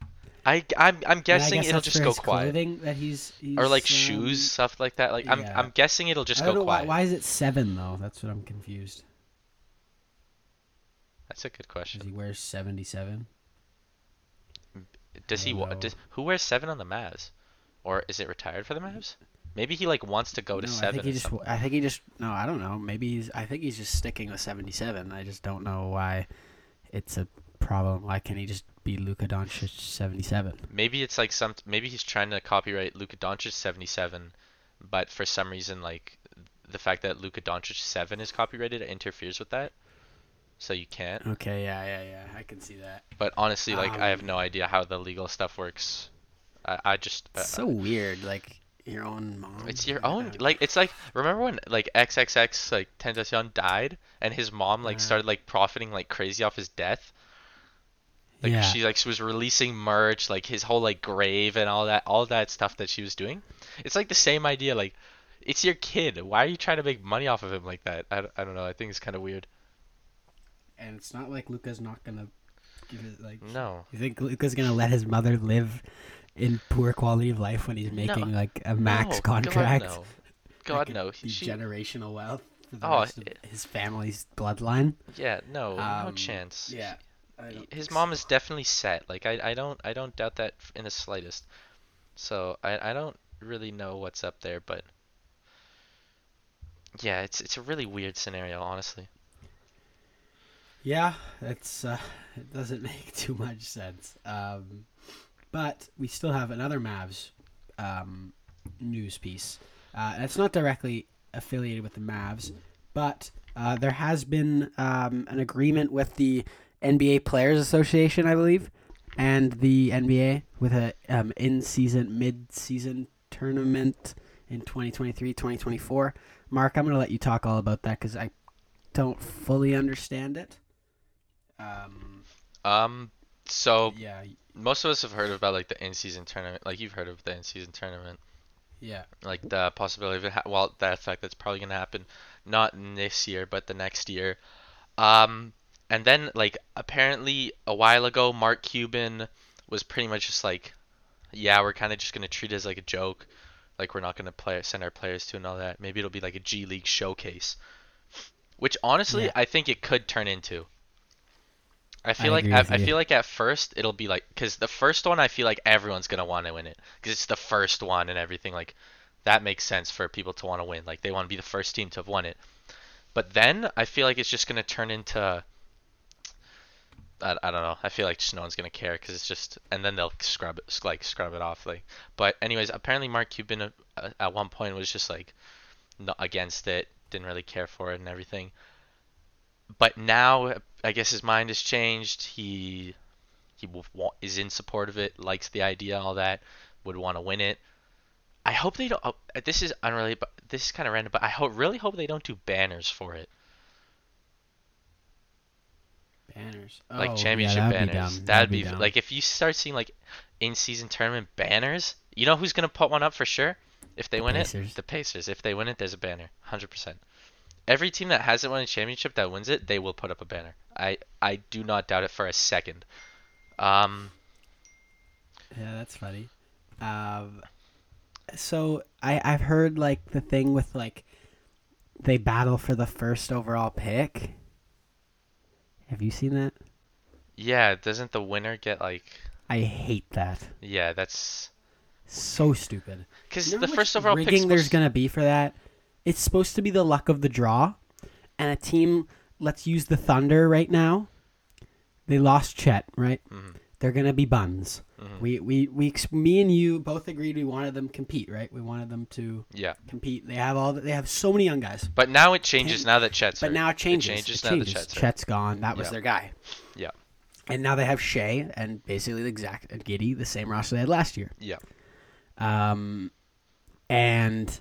I I'm I'm guessing guess it'll just go quiet. That he's, he's Or like um, shoes, stuff like that. Like I'm yeah. I'm guessing it'll just go know why, quiet. why is it seven though? That's what I'm confused. That's a good question. he wears seventy seven. Does he know. does who wears seven on the Mavs? Or is it retired for the Mavs? Maybe he like wants to go to no, I think he just. something. I think he just. No, I don't know. Maybe he's. I think he's just sticking with seventy seven. I just don't know why it's a problem. Why can't he just be Luka Doncic seventy seven? Maybe it's like some maybe he's trying to copyright Luka Doncic 77, but for some reason like the fact that Luka Doncic 7 is copyrighted interferes with that. So you can't. Okay. Yeah. Yeah. Yeah. I can see that. But honestly, like I have Um, no idea how the legal stuff works. I, I just uh, so weird. Like your own mom. it's your Yeah. own like it's like remember when like XXX like Tentacion died and his mom like Uh. started like profiting like crazy off his death. Like yeah. she like she was releasing merch, like his whole like grave and all that all that stuff that she was doing. It's like the same idea. Like it's your kid. Why are you trying to make money off of him like that? I, don't- I don't know. I think it's kind of weird. and it's not like Luka's not gonna give it like. No. You think Luka's gonna let his mother live in poor quality of life when he's making like a max no, contract? God no. God could no. be She, generational wealth for the Oh, rest of it- his family's bloodline. yeah, no, no Um, chance. Yeah. His mom is definitely set. Like I, I don't I don't doubt that in the slightest. So I, I don't really know what's up there, but yeah, it's it's a really weird scenario, honestly. Yeah, it's uh, it doesn't make too much sense. Um, but we still have another Mavs um, news piece. Uh, and it's not directly affiliated with the Mavs, but uh, there has been um, an agreement with the NBA Players Association, I believe, and the NBA with a um, in-season, mid-season tournament in 2023-2024. Mark, I'm going to let you talk all about that because I don't fully understand it. Um, Um, so yeah, most of us have heard about like the in-season tournament. Like you've heard of the in-season tournament, yeah, like the possibility of it. Ha- well, that fact that's probably gonna happen, not this year, but the next year. Um, and then like apparently a while ago, Mark Cuban was pretty much just like, yeah, we're kind of just gonna treat it as like a joke, like we're not gonna play send our players to and all that. Maybe it'll be like a G League showcase, which honestly Yeah. I think it could turn into. I feel like agree I, I feel like at first it'll be like because the first one I feel like everyone's gonna want to win it because it's the first one and everything like that makes sense for people to want to win like they want to be the first team to have won it but then I feel like it's just gonna turn into I, I don't know I feel like just no one's gonna care because it's just and then they'll scrub it like scrub it off like but anyways apparently Mark Cuban uh, uh, at one point was just like not against it didn't really care for it and everything but now I guess his mind has changed. He he is in support of it, likes the idea, all that, would want to win it. I hope they don't. Oh, this is unrelated, but this is kind of random. But I hope really hope they don't do banners for it, banners, like Oh, championship yeah, that'd banners. Be dumb. That'd be, dumb. like if you start seeing like in-season tournament banners. You know who's gonna put one up for sure if they The win Pacers. it? The Pacers. If they win it, there's a banner, hundred percent. Every team that hasn't won a championship that wins it, they will put up a banner. I I do not doubt it for a second. Um. yeah, that's funny. Um, so I I've heard like the thing with like they battle for the first overall pick. Have you seen that? Yeah, doesn't the winner get like? I hate that. Yeah, that's So stupid. because the first overall rigging there's gonna be for that. It's supposed to be the luck of the draw, and a team. Let's use the Thunder right now. They lost Chet, right? Mhm. They're gonna be buns. Mhm. We, we we me and you both agreed we wanted them compete, right? We wanted them to Yeah, compete. They have all. The, they have so many young guys, but now it changes Can't- now that Chet's but hurt. now it changes. It changes It now that Chet's. Chet's gone. That was Yeah. their guy. Yeah. And now they have Shai and basically the exact and Giddey, the same roster they had last year. Yeah. Um, and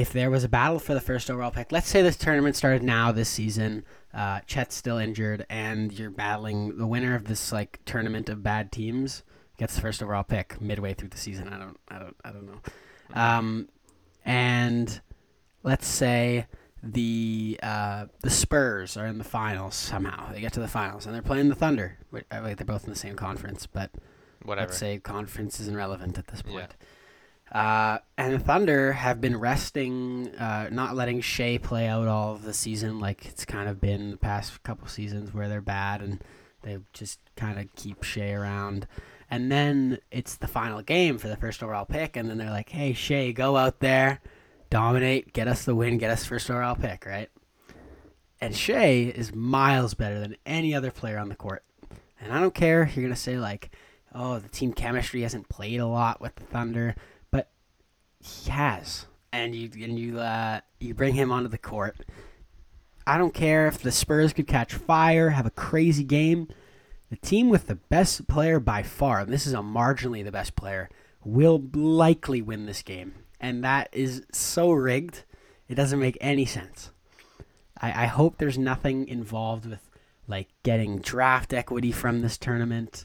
if there was a battle for the first overall pick, let's say this tournament started now this season, uh, Chet's still injured, and you're battling the winner of this like tournament of bad teams gets the first overall pick midway through the season. I don't, I don't, I don't know. Um, and let's say the uh, the Spurs are in the finals somehow. They get to the finals and they're playing the Thunder. Wait, wait, they're both in the same conference, but Whatever. Let's say conference isn't relevant at this point. Uh, and the Thunder have been resting, uh, not letting Shai play out all of the season like it's kind of been the past couple seasons where they're bad and they just kind of keep Shai around. And then it's the final game for the first overall pick, and then they're like, "Hey, Shai, go out there, dominate, get us the win, get us first overall pick, right?" And Shai is miles better than any other player on the court. And I don't care. You're gonna say like, "Oh, the team chemistry hasn't played a lot with the Thunder," he has. And you and you uh, you bring him onto the court. I don't care if the Spurs could catch fire, have a crazy game. The team with the best player by far, and this is a marginally the best player, will likely win this game. And that is so rigged, it doesn't make any sense. I, I hope there's nothing involved with like getting draft equity from this tournament.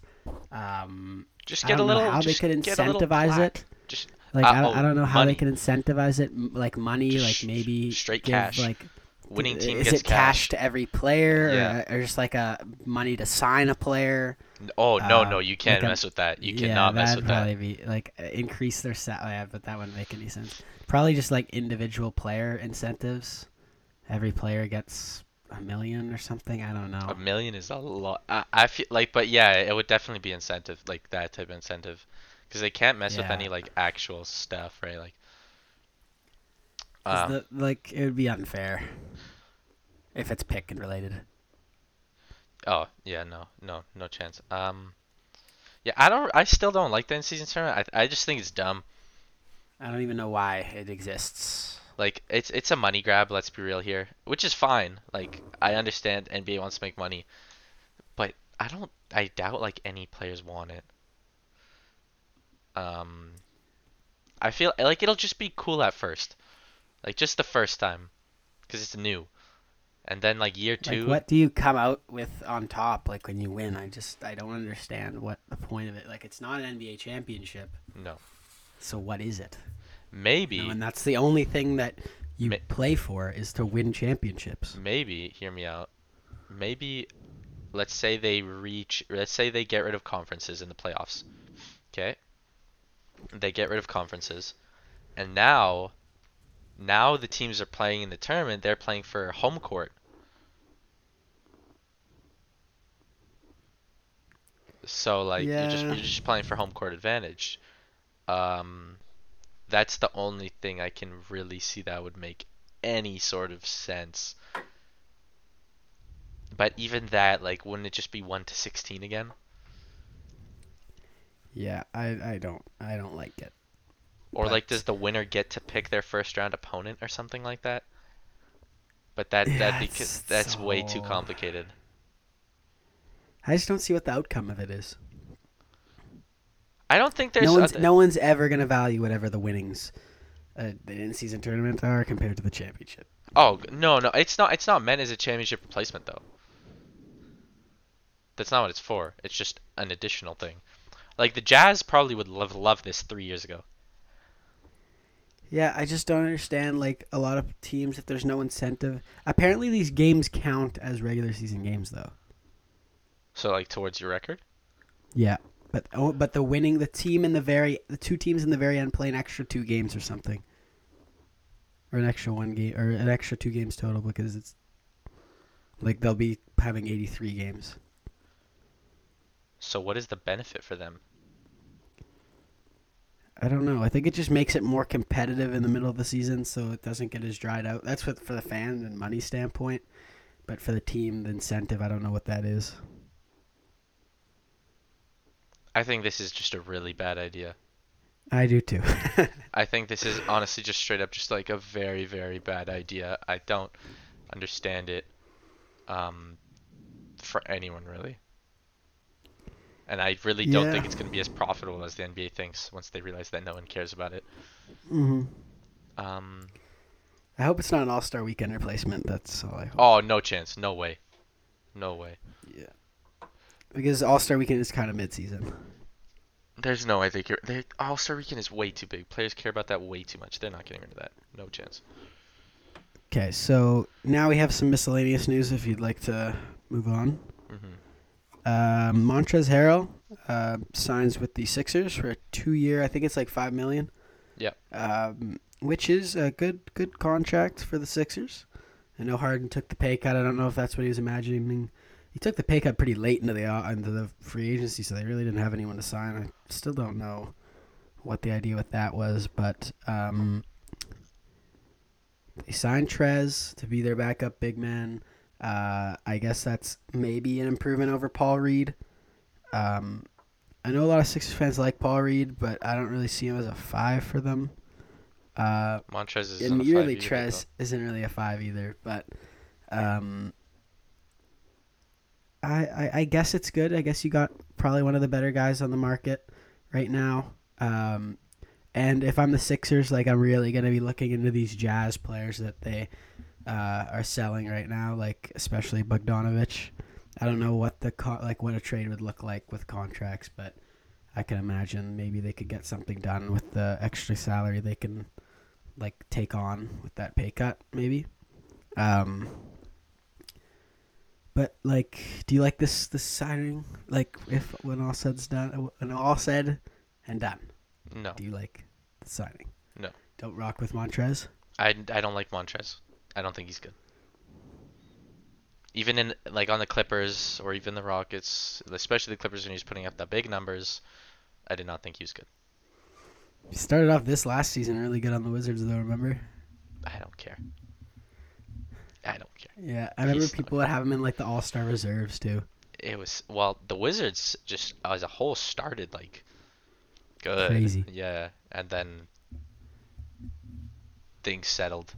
Um, just get a little. how they could incentivize it. Just Like Uh, I, don't, oh, I don't know how money. they can incentivize it, like money, Just like maybe straight give, cash. Like winning team is gets it cash to every player, Yeah. or, or just like a money to sign a player? Oh no, uh, no, you can't like a- mess with that. You yeah, cannot mess with that. probably be like uh, increase their salary Yeah, but that wouldn't make any sense. Probably just like individual player incentives. Every player gets a million or something. I don't know. A million is a lot. I, I feel like, but yeah, it would definitely be incentive, like that type of incentive, because they can't mess with any like actual stuff, right? Like, um, the, like it would be unfair if it's pick and related. oh yeah, no, no, no chance. Um, yeah, I don't, I still don't like the in-season tournament. I, I just think it's dumb. I don't even know why it exists. Like, it's it's a money grab. Let's be real here, which is fine. Like, I understand NBA wants to make money, but I don't. I doubt like any players want it. Um, I feel like it'll just be cool at first, like just the first time, because it's new, and then like year two. Like, what do you come out with on top? Like when you win, I just I don't understand what the point of it. Like it's not an NBA championship, No, so what is it? maybe, You know, and that's the only thing that you Ma- play for is to win championships. maybe. Hear me out. Maybe, let's say they reach. Let's say they get rid of conferences in the playoffs. Okay. They get rid of conferences, and now, now the teams are playing in the tournament. They're playing for home court. So like you're just you're just playing for home court advantage. Um, that's the only thing I can really see that would make any sort of sense. But even that, like, wouldn't it just be one to sixteen again? Yeah, I, I don't I don't like it. Or like, does the winner get to pick their first round opponent or something like that? But that that because that's way too complicated. I just don't see what the outcome of it is. I don't think there's no one's other- no one's ever gonna value whatever the winnings, uh, the in-season tournament are compared to the championship. Oh no no it's not it's not meant as a championship replacement though. That's not what it's for. It's just an additional thing. Like the Jazz probably would love love this three years ago. Yeah, I just don't understand. Like a lot of teams, if there's no incentive, apparently these games count as regular season games, though. So like towards your record. Yeah, but oh, but the winning, the team in the very, the two teams in the very end play an extra two games or something, or an extra one game, or an extra two games total because it's like they'll be having 83 games. So what is the benefit for them? I don't know. I think it just makes it more competitive in the middle of the season, so it doesn't get as dried out. That's what for the fan and money standpoint, but for the team, the incentive, I don't know what that is. I think this is just a really bad idea. I do too. I think this is honestly just straight up just like a very very bad idea. I don't understand it um for anyone really. And I really don't think it's going to be as profitable as the NBA thinks once they realize that no one cares about it. hmm Um I hope it's not an All Star Weekend replacement. That's all I hope. oh, no chance. No way. No way. Yeah, because All Star Weekend is kind of mid-season. There's no way they care. All-Star Weekend is way too big. Players care about that way too much. They're not getting rid of that. No chance. Okay, so now we have some miscellaneous news. If you'd like to move on, hmm um, Montrezl Harrell uh, signs with the Sixers for a two-year. I think it's like five million. Yep. Um, which is a good good contract for the Sixers. I know Harden took the pay cut. I don't know if that's what he was imagining. He took the pay cut pretty late into the uh, into the free agency, so they really didn't have anyone to sign. I still don't know what the idea with that was, but um, they signed Trez to be their backup big man. Uh, I guess that's maybe an improvement over Paul Reed. Um, I know a lot of Sixers fans like Paul Reed, but I don't really see him as a five for them. Uh, Montrez is and on a yearly five either, Trez isn't really a five either, but um, I, I I guess it's good. I guess you got probably one of the better guys on the market right now. Um, and if I'm the Sixers, like I'm really gonna be looking into these Jazz players that they uh, are selling right now, like especially Bogdanovich. I don't know what the co- like what a trade would look like with contracts, but I can imagine maybe they could get something done with the extra salary they can like take on with that pay cut, maybe. Um, but like, do you like this this signing? Like, if when all said's done, when all said and done. No, do you like the signing? No. Don't rock with Montrez. I, I don't like Montrez. I don't think he's good. Even in like on the Clippers or even the Rockets, especially the Clippers when he was putting up the big numbers, I did not think he was good. He started off this last season really good on the Wizards, though. Remember? I don't care. I don't care. Yeah, I remember He's people would have him in like the All Star reserves too. It was well, the Wizards just as a whole started like good. Crazy. Yeah, and then things settled.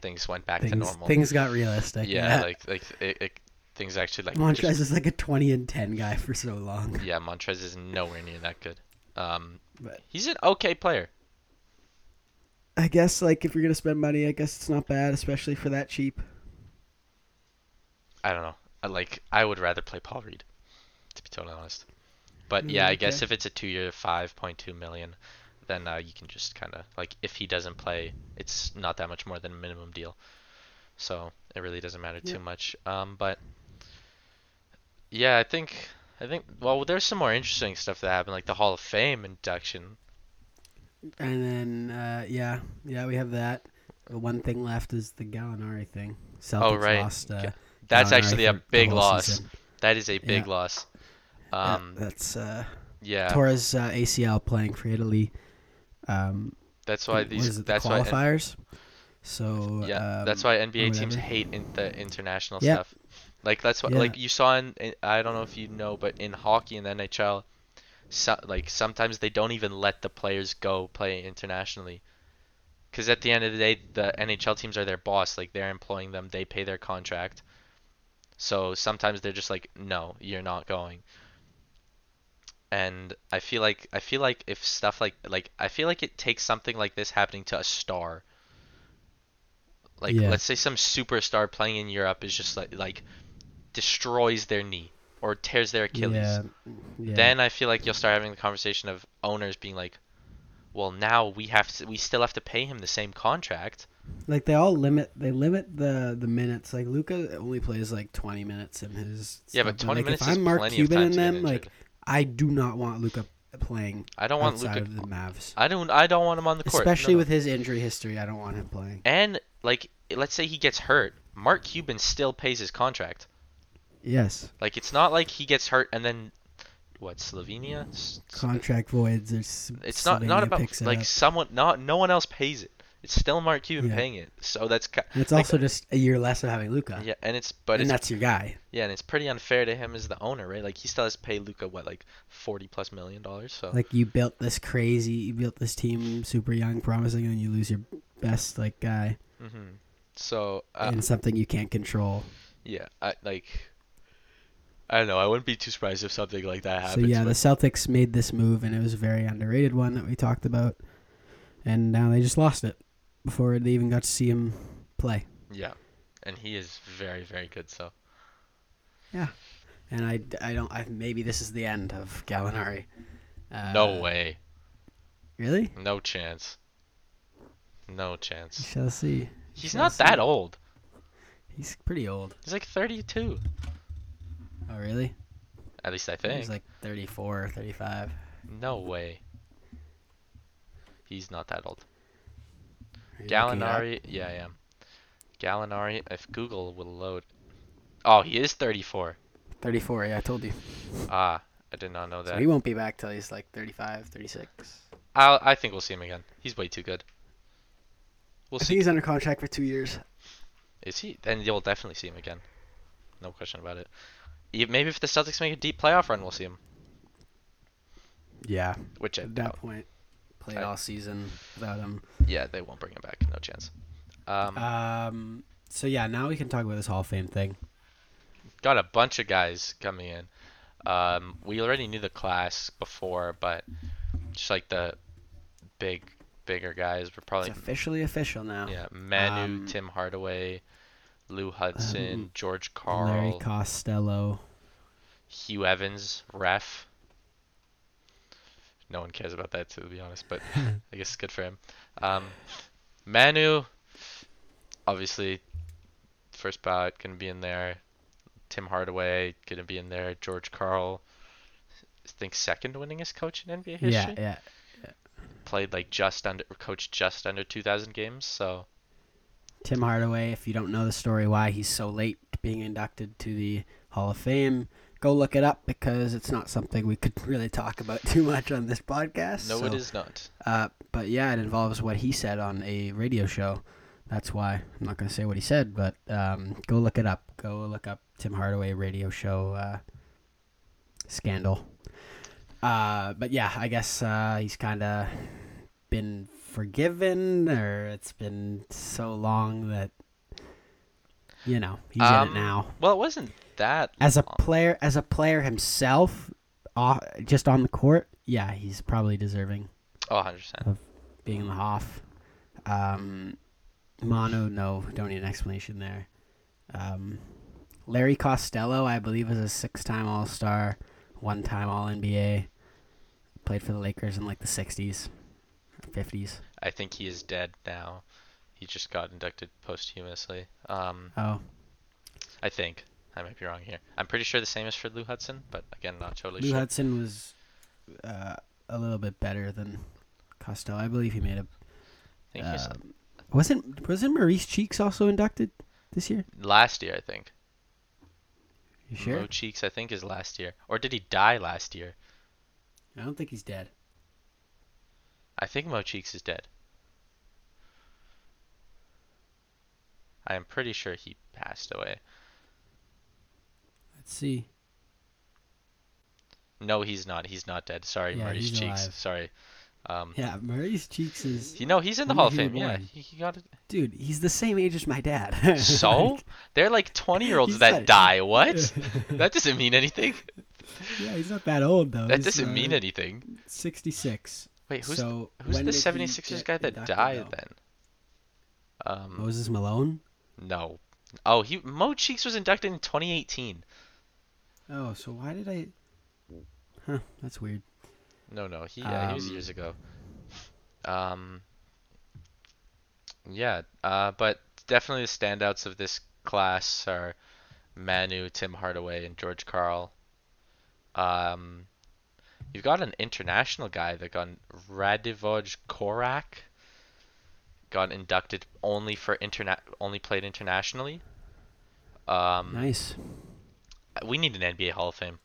Things went back to normal. things got realistic. yeah, like like it, it, things actually like Montrez is like a twenty and ten guy for so long. yeah, Montrez is nowhere near that good. Um, But- he's an okay player. I guess like if you're gonna spend money, I guess it's not bad, especially for that cheap. I don't know. I like I would rather play Paul Reed, to be totally honest. But Mm, yeah, I guess if it's a two-year, five point two million, then uh, you can just kind of like if he doesn't play, it's not that much more than a minimum deal, so it really doesn't matter Yeah. too much. Um, but yeah, I think I think well, there's some more interesting stuff that happened, like the Hall of Fame induction. And then uh, yeah, yeah, we have that. The one thing left is the Gallinari thing. Celtics Oh, right. lost. Uh, That's Gallinari actually a big loss. season. That is a big Yeah. loss. Yeah, Um, that's uh, yeah, Torres uh, ACL playing for Italy. Um, that's why these. it, the That's why. qualifiers. So Yeah, um, that's why NBA teams hate in the international Yeah. stuff. Like that's what Yeah. like you saw in, in I don't know if you know, but in hockey in the NHL, so, like sometimes they don't even let the players go play internationally. Because at the end of the day, the NHL teams are their boss. Like they're employing them, they pay their contract. So sometimes they're just like, no, you're not going. And I feel like I feel like if stuff like like I feel like it takes something like this happening to a star like Yeah. let's say some superstar playing in Europe is just like like destroys their knee or tears their Achilles. Yeah, yeah. Then I feel like you'll start having the conversation of owners being like, "Well, now we have to, we still have to pay him the same contract." like they all limit they limit the the minutes. Like Luka only plays like twenty minutes in his. Yeah, stuff, but 20 like, minutes if is I'm Mark plenty Cuban of time in them, like I do not want Luka playing I don't want outside Luka. of the Mavs. I don't I don't want him on the court. Especially no. with his injury history, I don't want him playing. and like let's say he gets hurt, Mark Cuban still pays his contract. Yes, Like it's not like he gets hurt and then what Slovenia? Contract voids. There's It's not not about like up. someone not no one else pays it. It's still Mark Cuban Yeah. paying it. So that's And it's like, also just a year less of having Luka. yeah, and it's but and it's that's your guy. yeah, and it's pretty unfair to him as the owner, right? Like he still has to pay Luka what like forty plus million dollars. So Like you built this crazy, you built this team super young, promising, and you lose your best like guy Mm-hmm. so uh, in something you can't control. yeah, I like I don't know. I wouldn't be too surprised if something like that So happens. yeah, the Celtics made this move, and it was a very underrated one that we talked about, and now they just lost it before they even got to see him play. yeah, and he is very very good. So Yeah, And I, I don't, I maybe this is the end of Gallinari. Uh, no way, Really? no chance, no chance. We shall see. He's shall not see. that old. He's pretty old. He's like thirty two. Oh really? At least I think. He's like 34 or 35. no way. He's not that old. Are you looking it up? Gallinari, yeah, I am. Gallinari, if Google will load. Oh, he is 34. 34, yeah, I told you. Ah, I did not know So that. he won't be back till he's like 35, 36. I'll, I think we'll see him again. He's way too good. We'll I see. he's under contract for two years. Is he? Then you'll definitely see him again. No question about it. Maybe if the Celtics make a deep playoff run, we'll see him. Yeah, Which at that point, played I- all season without him. Yeah, they won't bring him back. No chance. Um, Um, so yeah, now we can talk about this Hall of Fame thing. got a bunch of guys coming in. Um, we already knew the class before, but just like the big, bigger guys were probably It's officially official now. yeah Manu, Um, Tim Hardaway, Lou Hudson, um, George Larry Karl, Costello. Hugh Evans, ref. No one cares about that, to be honest, but I guess it's good for him. Um, Manu, obviously, first bout gonna be in there. Tim Hardaway gonna be in there. George Karl, I think second winningest coach in NBA history. Yeah, yeah. Played like just under, coached just under 2,000 games. So Tim Hardaway. If you don't know the story why he's so late being inducted to the Hall of Fame, go look it up because it's not something we could really talk about too much on this podcast. no, it so- is not. Uh, but yeah, it involves what he said on a radio show. That's why I'm not going to say what he said, but um, go look it up. Go look up Tim Hardaway radio show uh, scandal. Uh, but yeah, I guess uh, he's kind of been forgiven, or it's been so long that you know he's in Um, it now. Well, it wasn't that. As a player, as a player himself, uh, just on the court, yeah, he's probably deserving Oh, 100%. Of being in the Hoff. Um, Manu, no, don't need an explanation there. Um, Larry Costello, I believe, is a six-time All-Star, one-time All-NBA. Played for the Lakers in like the '60s, '50s. I think he is dead now. He just got inducted posthumously. Um, Oh, I think. I might be wrong here. I'm pretty sure the same is for Lou Hudson, but again, not totally Lou sure. Hudson was uh, a little bit better than Costello. I believe he made a. I think he's Uh, wasn't wasn't Maurice Cheeks also inducted this year? last year, I think. You sure? Mo Cheeks, I think, is last year. Or did he die last year? I don't think he's dead. I think Mo Cheeks is dead. I am pretty sure he passed away. Let's see. No, he's not. He's not dead. Sorry, Yeah, he's Cheeks. alive. Sorry. Um, Yeah, Maurice Cheeks is. you know, he's in the Hall of Fame. Yeah, he, he got it. Dude, he's the same age as my dad. So? Like, They're like 20 year olds that not- die. What? that doesn't mean anything. yeah, he's not that old though. That He's, doesn't mean uh, anything. 66. Wait, who's so who's the did he 76ers guy that died though? then? Um, Moses Malone. No. Oh, he Mo Cheeks was inducted in 2018. Oh, so why did I? Huh, that's weird. No, no, he yeah, he was Um, years ago. Um, yeah, uh, but definitely the standouts of this class are Manu, Tim Hardaway, and George Karl. Um, you've got an international guy that got Radivoj Korać. Got inducted only for internet, only played internationally. Um, Nice. we need an NBA Hall of Fame.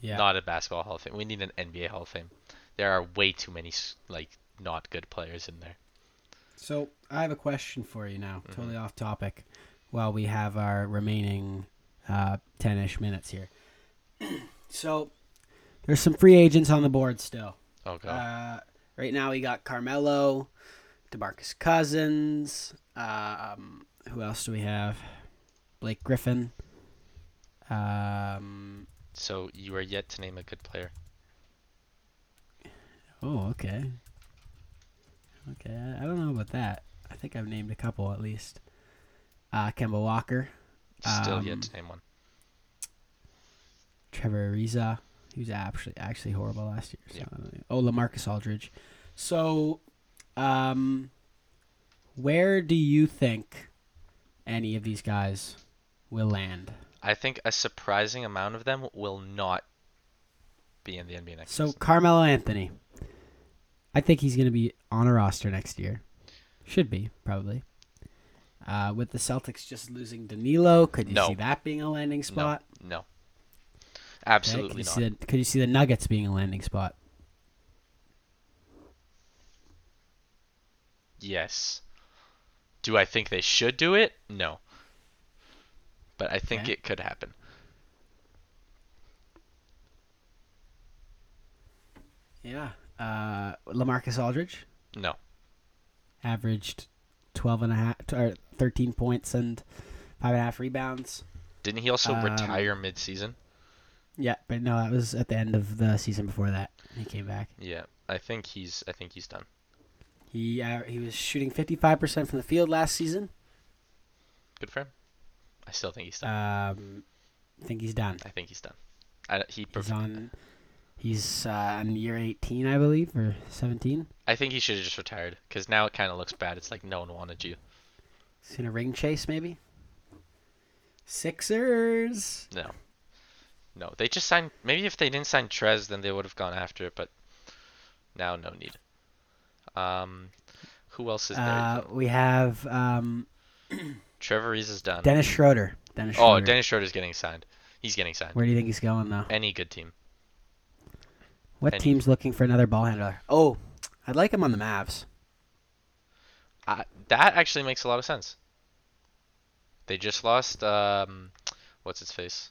Yeah. Not a basketball Hall of Fame. We need an NBA Hall of Fame. There are way too many like not good players in there. So I have a question for you now, Mm-hmm. totally off topic. While we have our remaining uh, ten-ish minutes here, so there's some free agents on the board still. Oh god. Uh, right now we got Carmelo, DeMarcus Cousins. Um, who else do we have? Blake Griffin. Um, so you are yet to name a good player. oh, okay. Okay, I, don't know about that. I think I've named a couple at least. Uh, Kemba Walker, Still Um, yet to name one. Trevor Ariza. He was actually actually horrible last year. So Yeah. Oh, LaMarcus Aldridge. So, um, where do you think any of these guys will land? I think a surprising amount of them will not be in the NBA next So season. Carmelo Anthony, I think he's going to be on a roster next year. Should be probably. Uh, with the Celtics just losing Danilo, could you No. see that being a landing spot? No, no, Okay, absolutely could you not. The, could you see the Nuggets being a landing spot? Yes. Do I think they should do it? No. But I think Okay. it could happen. Yeah. Uh, LaMarcus Aldridge No. averaged 12 and a half, or 13 points and five and a half rebounds. Didn't he also Um, retire mid-season? Yeah, but no, that was at the end of the season before that. He came back. Yeah, I think he's I think he's done. He uh, he was shooting 55% from the field last season. Good for him. I still think he's done. Um, I think he's done. I think he's done. I, he He's on. He's uh, on year 18, I believe, or 17. I think he should have just retired because now it kind of looks bad. It's like no one wanted you. He's in a ring chase, maybe. Sixers. No. No, they just signed. Maybe if they didn't sign Trez, then they would have gone after it. But now, no need. Um, who else is there? Uh, we have um, Trevor Ariza is done. Dennis Schroeder. Dennis oh, Schroeder. Dennis Schroeder's getting signed. He's getting signed. Where do you think he's going though? Any good team. What any- team's looking for another ball handler? Oh, I'd like him on the Mavs. Uh, that actually makes a lot of sense. They just lost um, what's his face,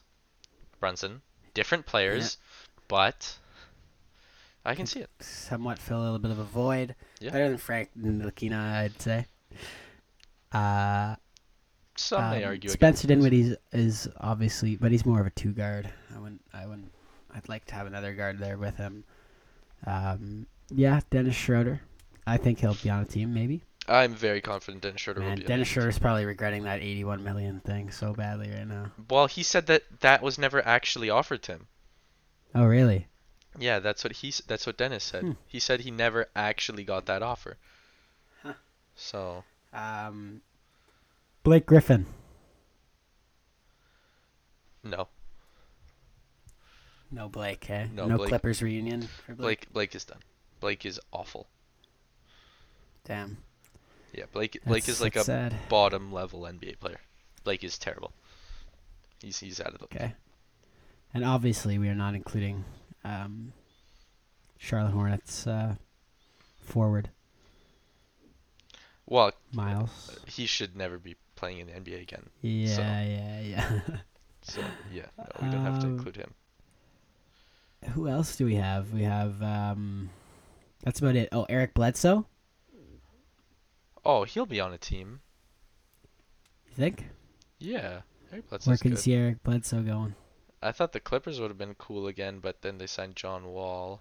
Brunson. Different players, but I can see it. Somewhat fill a little bit of a void. Yeah. Better than Frank Ntilikina, I'd say. Uh, Some may um, argue Spencer. Dinwiddie is obviously, but he's more of a two guard. I wouldn't. I wouldn't. I'd like to have another guard there with him. Um, yeah, Dennis Schroeder. I think he'll be on a team, maybe. I'm very confident Dennis Schroeder will Man, be. on Dennis. Schroeder's probably regretting that 81 million thing so badly right now. Well, he said that that was never actually offered to him. Oh, really? Yeah, that's what he. That's what Dennis said. Hmm. He said he never actually got that offer. Huh. So Um, Blake Griffin. no, No Blake, eh? No No, Blake. Clippers reunion for Blake. Blake. Blake is done. Blake is awful. Damn. Yeah, Blake. Blake is like a sad. bottom level NBA player. Blake is terrible. He's he's out of the. Okay. And obviously, we are not including um, Charlotte Hornets uh, forward Well, Miles. he should never be playing in the NBA again. Yeah, so- yeah, yeah. So yeah, no, we don't have to Um, include him. Who else do we have? We have. Um, that's about it. Oh, Eric Bledsoe. Oh, he'll be on a team. You think? Yeah, Eric Where Bledsoe's can good. see Eric Bledsoe going? I thought the Clippers would have been cool again, but then they signed John Wall.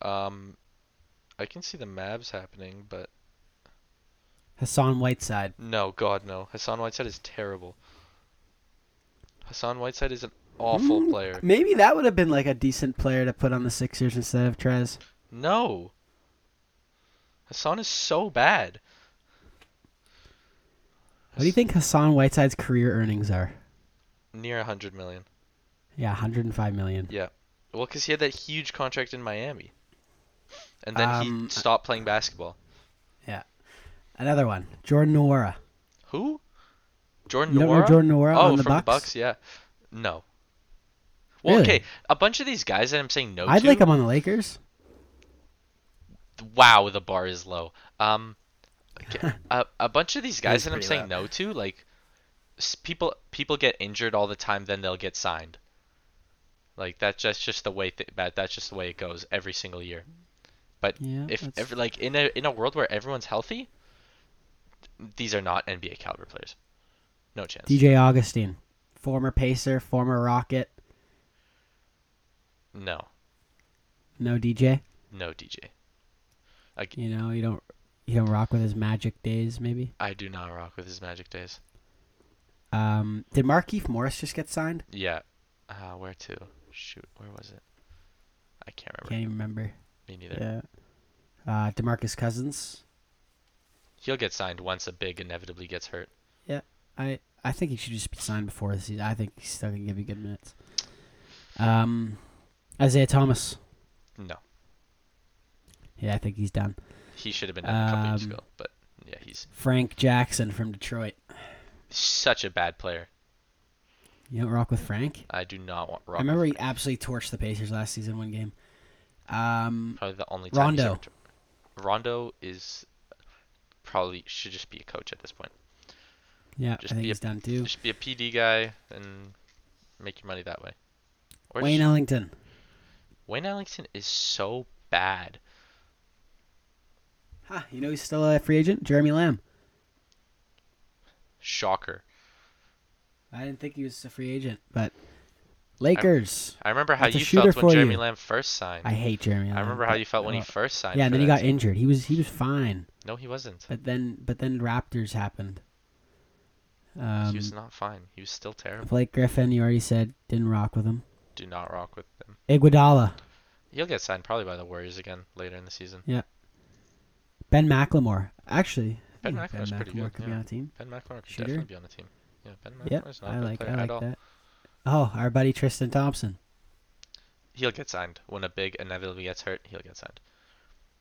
Um, I can see the Mavs happening, but Hassan Whiteside. no, God no. Hassan Whiteside is terrible. Hassan Whiteside is an awful Mm, player. Maybe that would have been like a decent player to put on the Sixers instead of Trez. No. Hassan is so bad. What do you think Hassan Whiteside's career earnings are? Near 100 million. Yeah, 105 million. Yeah. Well, because he had that huge contract in Miami. And then Um, he stopped playing basketball. Yeah. Another one, Jordan Nwora. Who? Jordan know Jordan Nwora oh, on the from Bucks? the Bucks, yeah. No. Well, Really? okay, a bunch of these guys that I'm saying no to I'd to. like him on the Lakers. Wow, the bar is low. Um, okay, a a bunch of these guys that I'm saying low. no to, like, people people get injured all the time, then they'll get signed. Like that's just just the way th- that that's just the way it goes every single year. But Yeah, if that's- every, like in a in a world where everyone's healthy, these are not NBA caliber players. No chance. DJ Augustin, former Pacer, former Rocket. No, No DJ. no DJ. Like You know, you don't you don't rock with his Magic days, maybe. I do not rock with his Magic days. Um, did Markieff Morris just get signed? Yeah. Uh, where to? Shoot, where was it? I can't remember. Can't even remember. Me neither. Yeah. Uh, DeMarcus Cousins. He'll get signed once a big inevitably gets hurt. Yeah, I I think he should just be signed before the season. I think he's still gonna give you good minutes. Um, Isaiah Thomas. No, Yeah, I think he's done. he should have been done a couple years Um, ago. But yeah, he's Frank Jackson from Detroit. Such a bad player. You don't rock with Frank. I do not want. Rock I remember he absolutely torched the Pacers last season, one game. Um, Probably the only time he's Rondo. Rondo is probably should just be a coach at this point. yeah, Just I think be a- he's done too. Just be a PD guy and make your money that way. Or Wayne just- Ellington. Wayne Ellington is so bad. Huh, you know he's still a free agent? Jeremy Lamb. Shocker. I didn't think he was a free agent, but Lakers. I remember how you felt when for Jeremy you. Lamb first signed. I hate Jeremy Lamb. I remember how you felt when he first signed. Yeah, and then he got team. injured. He was he was fine, No, he wasn't. but then but then Raptors happened. Um, he was not fine. He was still terrible. Blake Griffin, you already said didn't rock with him. Do not rock with him. Iguodala, He'll get signed probably by the Warriors again later in the season. Yeah. Ben McLemore. Actually, Ben think McLemore's pretty good, could be yeah. on a team. McLemore could Shooter. definitely be on the team. Yeah, Ben Yep, McLemore's not I like I like all. that. Oh, our buddy Tristan Thompson. He'll get signed when a big inevitably gets hurt. He'll get signed.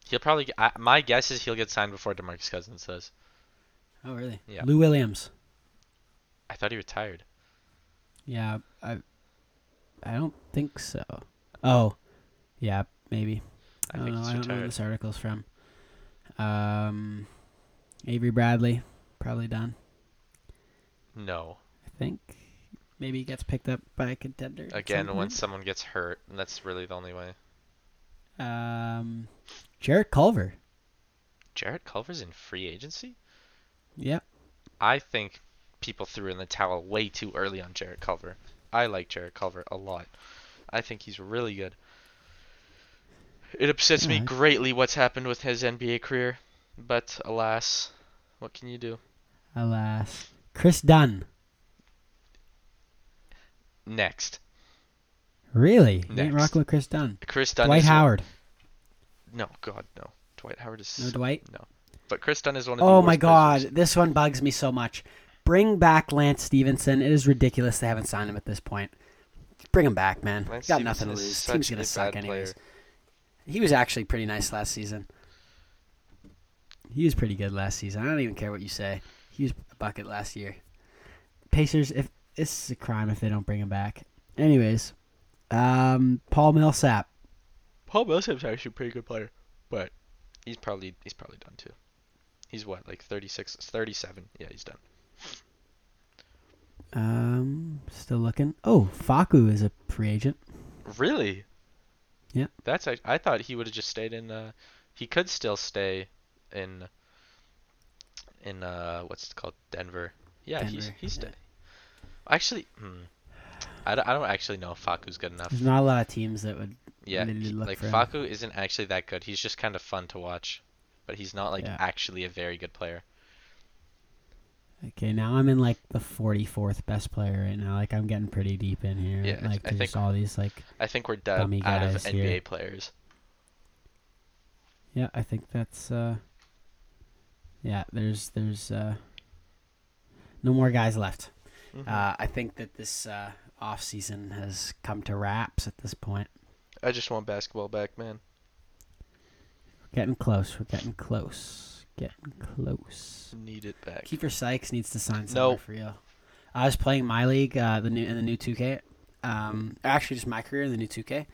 He'll probably. Get, I, my guess is he'll get signed before DeMarcus Cousins does. Oh, really? Yeah. Lou Williams. I thought he retired. Yeah, I I don't think so. Oh, yeah, maybe. I, I, don't think know. he's I don't know where this article's from. Um, Avery Bradley, probably done. No. I think maybe he gets picked up by a contender. Again, when someone gets hurt, and that's really the only way. um, Jarrett Culver. Jarrett Culver's in free agency. Yep. I think people threw in the towel way too early on Jarrett Culver. I like Jarrett Culver a lot. I think he's really good. It upsets me greatly what's happened with his NBA career, but alas, what can you do? Alas, Chris Dunn. Next, Really? You Next. rocking with Chris Dunn. Chris Dunn. Dwight is one- Howard. No, God, no. Dwight Howard is. No Dwight. No. But Chris Dunn is one of the Oh my God, players. this one bugs me so much. Bring back Lance Stephenson. It is ridiculous they haven't signed him at this point. Bring him back, man. Lance Got nothing to lose. Team's gonna suck anyways. player. He was actually pretty nice last season. He was pretty good last season. I don't even care what you say. He was a bucket last year. Pacers, if this is a crime if they don't bring him back. Anyways, um, Paul Millsap. Paul Millsap's actually a pretty good player, but he's probably he's probably done too. He's what like 36, 37. Yeah, he's done. Um, still looking. Oh, Facu is a free agent. Really? Yeah. That's act- I thought he would have just stayed in. Uh, he could still stay in. In uh, what's it called? Denver. Yeah, he's Denver, he's yeah. stay- Actually, hmm. I don't, I don't actually know if Facu's good enough. There's not a lot of teams that would. Yeah, he- like for him. Facu isn't actually that good. He's just kind of fun to watch, but he's not like Yeah. actually a very good player. Okay, now I'm in like the 44th best player right now. Like I'm getting pretty deep in here. Yeah, like I there's think- all these like. I think we're done out of NBA here. players. Yeah, I think that's. uh Yeah, there's there's uh no more guys left. Mhm. Uh, I think that this uh, off season has come to wraps at this point. I just want basketball back, man. We're getting close. We're getting close. Getting close. Need it back. Keifer Sykes needs to sign No. somewhere for real. I was playing my league, uh, the new in the new 2K. Um, actually, just my career in the new 2K,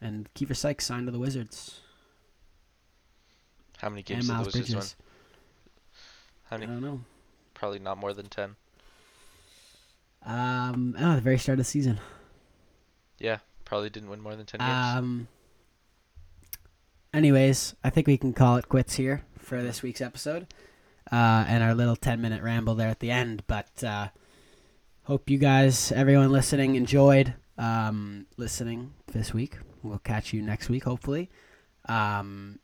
and Keifer Sykes signed to the Wizards How many and games did the Wizards win? How I don't know. Probably not more than ten. Um, oh, the very start of the season. Yeah, probably didn't win more than ten games. Um. Anyways, I think we can call it quits here for this week's episode, uh, and our little ten-minute ramble there at the end. But uh, hope you guys, everyone listening, enjoyed um, listening this week. We'll catch you next week, hopefully. Um,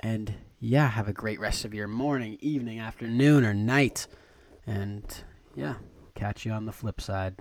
and yeah, have a great rest of your morning, evening, afternoon, or night. And yeah, catch you on the flip side.